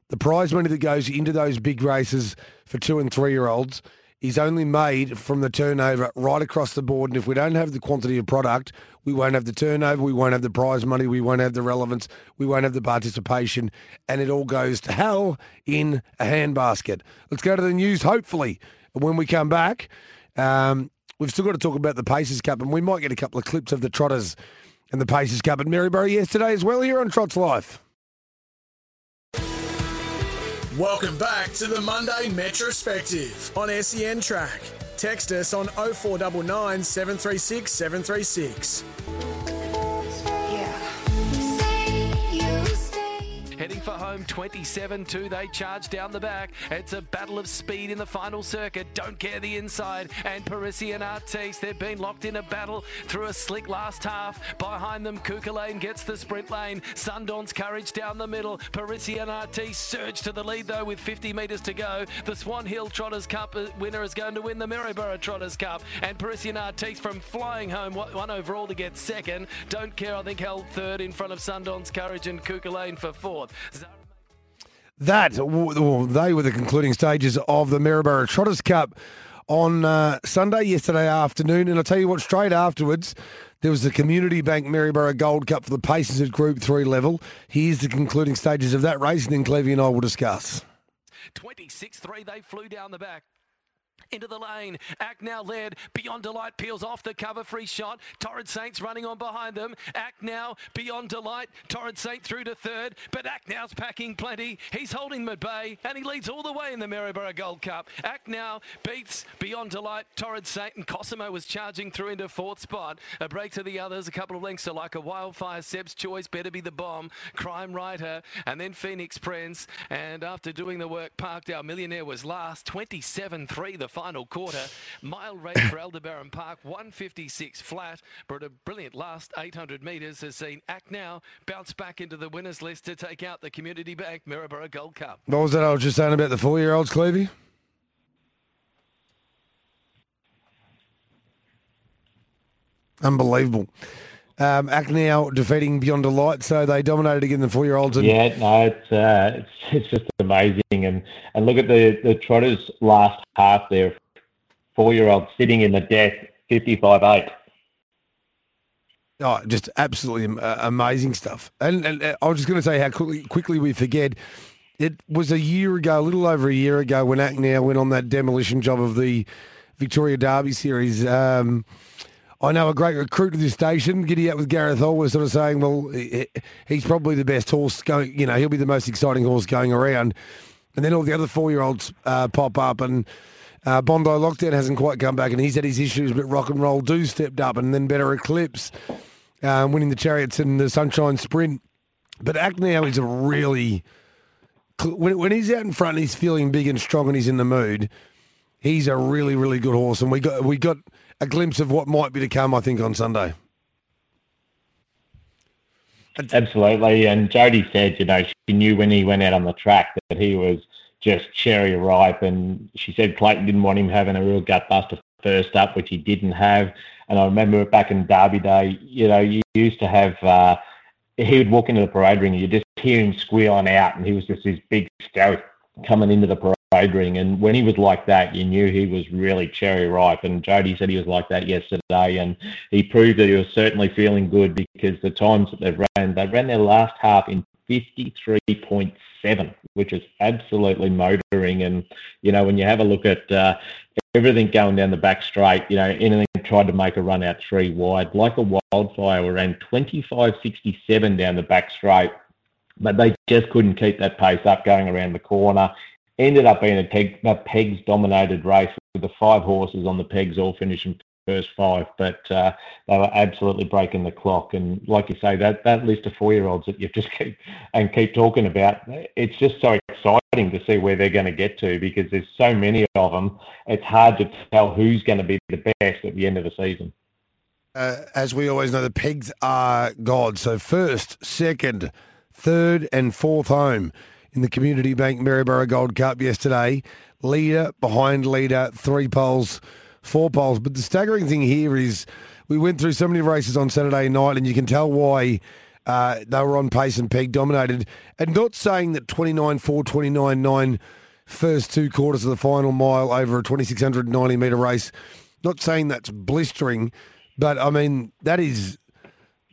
the prize money that goes into those big races for two and three year olds is only made from the turnover right across the board. And if we don't have the quantity of product, we won't have the turnover, we won't have the prize money, we won't have the relevance, we won't have the participation, and it all goes to hell in a handbasket. Let's go to the news, hopefully. When we come back, um, We've still got to talk about the Pacers Cup, and we might get a couple of clips of the Trotters and the Pacers Cup at Maryborough yesterday as well here on Trots Life. Welcome back to the Monday Metrospective on SEN Track. Text us on 0499 736 736. Home 27-2. They charge down the back. It's a battle of speed in the final circuit. Don't care the inside. And Parisian Artiste, they've been locked in a battle through a slick last half. Behind them, Kuka Lane gets the sprint lane. Sundawn's courage down the middle. Parisian Artiste surge to the lead though with 50 metres to go. The Swan Hill Trotters Cup uh, winner is going to win the Maryborough Trotters Cup. And Parisian Artiste from flying home, one overall to get second. Don't care, I think, held third in front of Sundawn's Courage and Kuka Lane for fourth. That, well, they were the concluding stages of the Maryborough Trotters Cup on uh, Sunday, yesterday afternoon. And I'll tell you what, straight afterwards, there was the Community Bank Maryborough Gold Cup for the Pacers at Group 3 level. Here's the concluding stages of that race, and then Clevy and I will discuss. 26 3, they flew down the back into the lane. Act now led. Beyond Delight peels off the cover. Free shot. Torrid Saints running on behind them. Act now. Beyond Delight. Torrid Saint through to third. But Act now's packing plenty. He's holding them bay and he leads all the way in the Maryborough Gold Cup. Act now beats Beyond Delight. Torrid Saint and Cosimo was charging through into fourth spot. A break to the others. A couple of lengths to like a wildfire. Seb's choice. Better be the bomb. Crime Writer. And then Phoenix Prince. And after doing the work, Parkdale Millionaire was last. 27 3 the final quarter. Mile rate for Aldebaran Park, 156 flat, but a brilliant last 800 metres has seen Act Now bounce back into the winners list to take out the Community Bank Maryborough Gold Cup. What was that I was just saying about the four-year-olds, Clevey? Unbelievable. Um, Act now defeating Beyond Delight, so they dominated again the four-year-olds. And- yeah, no, it's, uh, it's it's just amazing, and and look at the the Trotters last half there, four-year-old sitting in the death, fifty-five-eight. Oh, just absolutely uh, amazing stuff. And, and uh, I was just going to say how quickly, quickly we forget. It was a year ago, a little over a year ago, when Act now went on that demolition job of the Victoria Derby series. Um, I know a great recruit to this station, Giddy up with Gareth Hall, was sort of saying, well, he's probably the best horse going, you know, he'll be the most exciting horse going around. And then all the other four year olds uh, pop up, and uh, Bondi Lockdown hasn't quite come back, and he's had his issues, but Rock and Roll do stepped up, and then Better Eclipse, uh, winning the Chariots and the Sunshine Sprint. But Act now is a really, when, when he's out in front he's feeling big and strong and he's in the mood, he's a really, really good horse. And we got, we got, a glimpse of what might be to come, I think, on Sunday. Absolutely. And Jody said, you know, she knew when he went out on the track that he was just cherry ripe. And she said Clayton didn't want him having a real gutbuster first up, which he didn't have. And I remember back in Derby Day, you know, you used to have, uh, he would walk into the parade ring and you just hear him squealing out. And he was just this big scout coming into the parade And when he was like that, you knew he was really cherry ripe. And Jody said he was like that yesterday. And he proved that he was certainly feeling good because the times that they've ran, they ran their last half in 53.7, which is absolutely motoring. And, you know, when you have a look at uh, everything going down the back straight, you know, anything tried to make a run out three wide, like a wildfire, we ran 25.67 down the back straight but they just couldn't keep that pace up going around the corner. Ended up being a, peg, a pegs dominated race with the five horses on the pegs all finishing first five, but uh, they were absolutely breaking the clock. And like you say, that that list of four year olds that you just keep and keep talking about, it's just so exciting to see where they're going to get to because there's so many of them. It's hard to tell who's going to be the best at the end of the season. Uh, as we always know, the pegs are God. So first, second, third and fourth home in the Community Bank Maryborough Gold Cup yesterday. Leader behind leader, three poles, four poles. But the staggering thing here is we went through so many races on Saturday night, and you can tell why uh, they were on pace and peg dominated. And not saying that 29 4, 29 9 first two quarters of the final mile over a 2,690 metre race, not saying that's blistering, but I mean, that is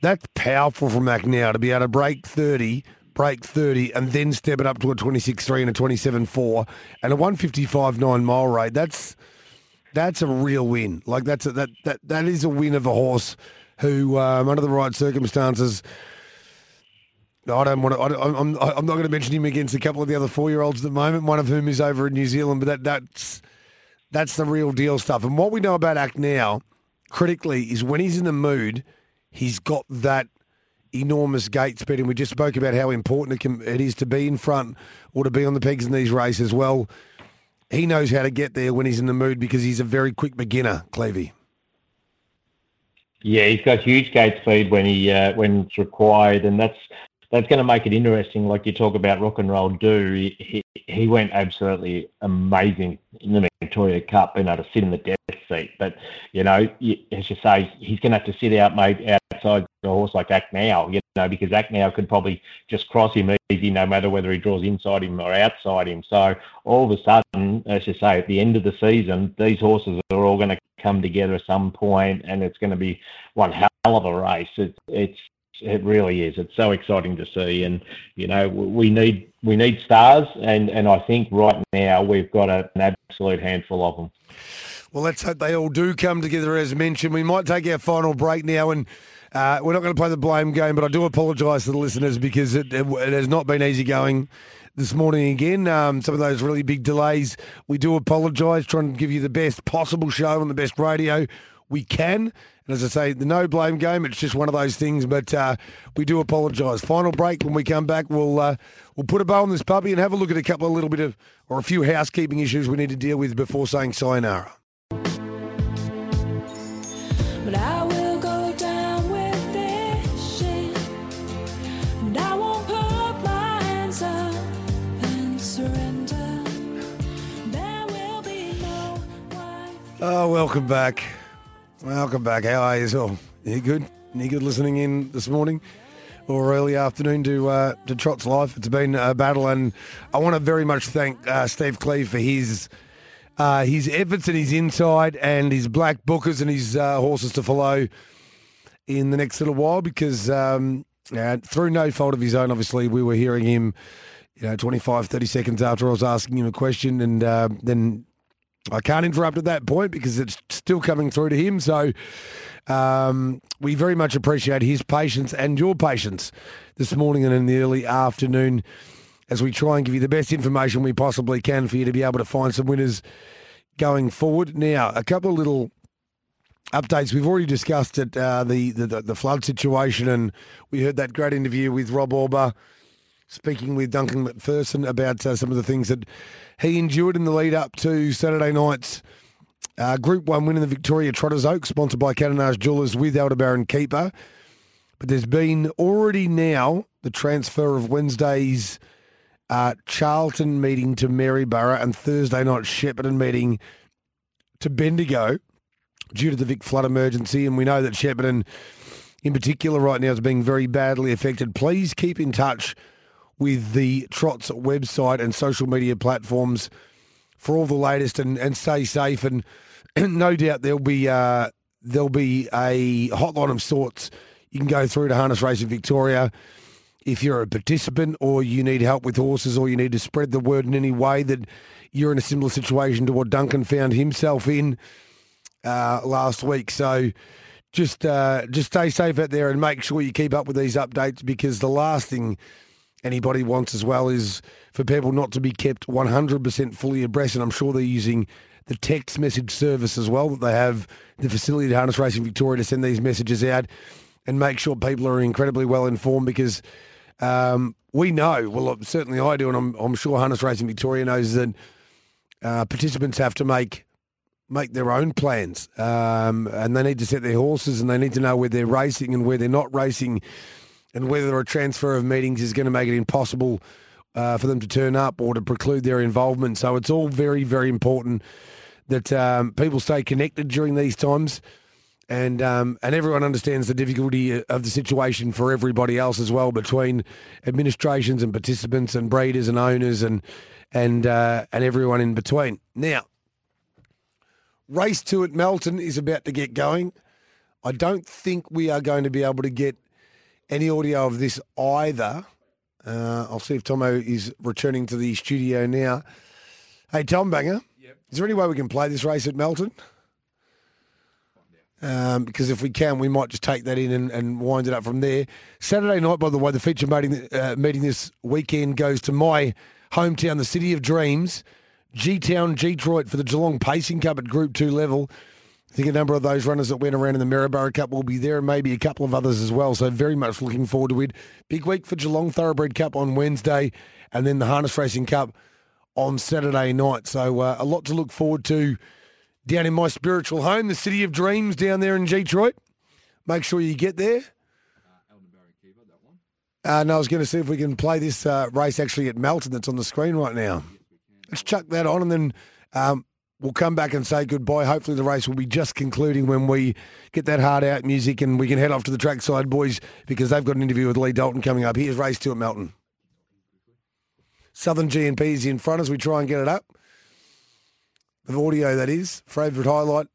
that's powerful from Act now to be able to break 30, break 30, and then step it up to a 26.3 and a 27.4 and a 155.9 mile rate. That's that's a real win. Like that's a, that that that is a win of a horse who, um, under the right circumstances. I don't want to. I am I'm not going to mention him against a couple of the other four year olds at the moment. One of whom is over in New Zealand, but that that's that's the real deal stuff. And what we know about Act now, critically, is when he's in the mood, he's got that enormous gate speed, and we just spoke about how important it, can, it is to be in front or to be on the pegs in these races. Well, he knows how to get there when he's in the mood because he's a very quick beginner, Clevey. Yeah, he's got huge gate speed when he uh, when it's required, and that's that's going to make it interesting. Like you talk about rock and roll do, he, he went absolutely amazing in the Victoria Cup, being able to sit in the death seat. But you know, as you say, he's going to have to sit out, mate, outside a horse like Act Now, you know, because Act Now could probably just cross him easy, no matter whether he draws inside him or outside him. So all of a sudden, as you say, at the end of the season, these horses are all going to come together at some point, and it's going to be one hell of a race. It's it's it really is. It's so exciting to see, and you know we need we need stars, and and I think right now we've got a, an absolute handful of them. Well, let's hope they all do come together as mentioned. We might take our final break now, and uh, we're not going to play the blame game, but I do apologise to the listeners because it, it, it, has not been easy going this morning again. Um, some of those really big delays. We do apologise, trying to give you the best possible show on the best radio we can. And as I say, the no blame game, it's just one of those things, but uh, we do apologise. Final break. When we come back, we'll uh, we'll put a bow on this puppy and have a look at a couple of little bit of, or a few housekeeping issues we need to deal with before saying sayonara. But I will go down with this shit. And I won't put my hands up and surrender. There will be no wife. Oh, welcome back. Welcome back. How are you all? You good? You good listening in this morning or early afternoon to uh, to Trots Life? It's been a battle, and I want to very much thank uh, Steve Cleve for his uh, his efforts and his insight and his black bookers and his uh, horses to follow in the next little while because um, uh, through no fault of his own, obviously, we were hearing him, you know, 25, 30 seconds after I was asking him a question and uh, then I can't interrupt at that point because it's still coming through to him. So um, we very much appreciate his patience and your patience this morning and in the early afternoon as we try and give you the best information we possibly can for you to be able to find some winners going forward. Now, a couple of little updates. We've already discussed it, uh, the, the the flood situation, and we heard that great interview with Rob Auber speaking with Duncan McPherson about uh, some of the things that he endured in the lead up to Saturday night's uh, Group 1 win in the Victoria Trotters Oak, sponsored by Cadenage Jewelers with Aldebaran Keeper. But there's been already now the transfer of Wednesday's uh, Charlton meeting to Maryborough and Thursday night Shepparton meeting to Bendigo due to the Vic flood emergency. And we know that Shepparton, in particular, right now is being very badly affected. Please keep in touch with the Trots website and social media platforms for all the latest and, and stay safe. And no doubt there'll be uh, there'll be a hotline of sorts you can go through to Harness Racing Victoria if you're a participant or you need help with horses or you need to spread the word in any way that you're in a similar situation to what Duncan found himself in uh, last week. So just uh, just stay safe out there and make sure you keep up with these updates because the last thing anybody wants as well is for people not to be kept 100% fully abreast. And I'm sure they're using the text message service as well that they have the facility at Harness Racing Victoria to send these messages out and make sure people are incredibly well informed because um, we know, well, certainly I do, and I'm, I'm sure Harness Racing Victoria knows that uh, participants have to make make their own plans um, and they need to set their horses and they need to know where they're racing and where they're not racing and whether a transfer of meetings is going to make it impossible uh, for them to turn up or to preclude their involvement. So it's all very, very important that um, people stay connected during these times. And um, and everyone understands the difficulty of the situation for everybody else as well between administrations and participants and breeders and owners and and uh, and everyone in between. Now, race two at Melton is about to get going. I don't think we are going to be able to get any audio of this either. Uh, I'll see if Tomo is returning to the studio now. Hey, Tom Banger. Yep. Is there any way we can play this race at Melton? Um, because if we can, we might just take that in and, and, wind it up from there. Saturday night, by the way, the feature meeting, uh, meeting this weekend goes to my hometown, the City of Dreams, G Town, Detroit for the Geelong Pacing Cup at Group 2 level. I think a number of those runners that went around in the Maryborough Cup will be there and maybe a couple of others as well. So very much looking forward to it. Big week for Geelong Thoroughbred Cup on Wednesday and then the Harness Racing Cup on Saturday night. So uh, a lot to look forward to down in my spiritual home, the City of Dreams down there in Detroit. Make sure you get there. Uh, no, I was going to see if we can play this uh, race actually at Melton that's on the screen right now. Let's chuck that on and then um, we'll come back and say goodbye. Hopefully, the race will be just concluding when we get that hard out music and we can head off to the trackside, boys, because they've got an interview with Lee Dalton coming up. Here's race two at Melton. Southern GNP is in front as we try and get it up. The audio, that is. Favourite highlight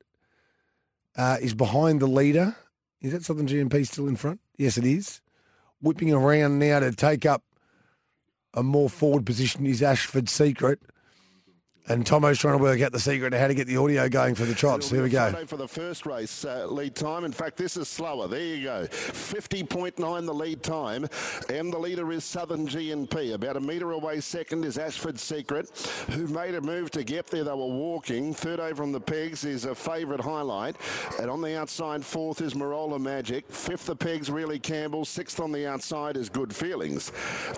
uh, is behind the leader. Is that Southern GNP still in front? Yes, it is. Whipping around now to take up a more forward position is Ashford Secret. And Tomo's trying to work out the secret of how to get the audio going for the trots. Here we go. For the first race uh, lead time. In fact, this is slower. There you go. 50.9 the lead time. And the leader is Southern GNP. About a metre away second is Ashford Secret, who made a move to get there. They were walking. Third over on the pegs is a favourite highlight. And on the outside, fourth is Marola Magic. Fifth, the pegs, really Campbell. Sixth on the outside is Good Feelings.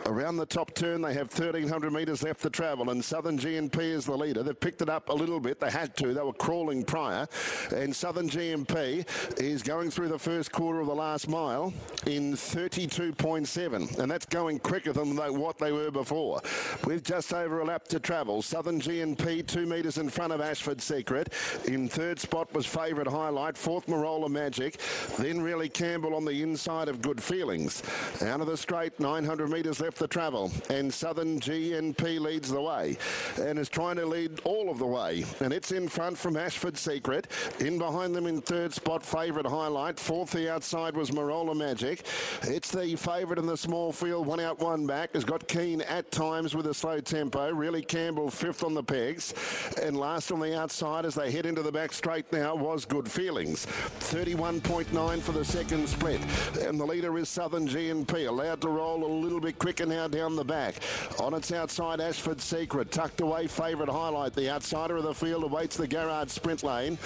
Around the top turn, they have 1,300 metres left to travel. And Southern GNP is the leader. They've picked it up a little bit. They had to. They were crawling prior. And Southern GMP is going through the first quarter of the last mile in 32.7. And that's going quicker than they, what they were before. With just over a lap to travel, Southern GMP two metres in front of Ashford Secret. In third spot was favourite highlight. Fourth, Marola Magic. Then really Campbell on the inside of Good Feelings. Out of the straight, 900 metres left to travel. And Southern GNP leads the way and is trying to lead all of the way. And it's in front from Ashford Secret. In behind them in third spot, favourite highlight. Fourth, the outside was Marola Magic. It's the favourite in the small field, one out, one back. Has got Keen at times with a slow tempo. Really Campbell fifth on the pegs. And last on the outside as they head into the back straight now was Good Feelings. 31.9 for the second split. And the leader is Southern GNP. Allowed to roll a little bit quicker now down the back. On its outside, Ashford Secret. Tucked away, favourite highlight. The outsider of the field awaits the Garrard sprint lane.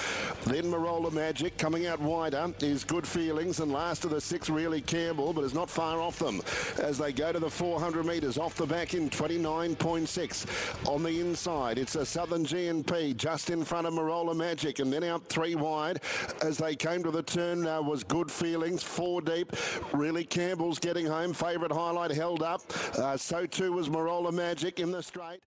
Then Marola Magic coming out wider is Good Feelings. And last of the six, really Campbell, but is not far off them as they go to the 400 metres off the back in 29.6. On the inside, it's a Southern GNP just in front of Marola Magic and then out three wide as they came to the turn uh, was Good Feelings, four deep. Really Campbell's getting home. Favourite highlight held up. Uh, so too was Marola Magic in the straight.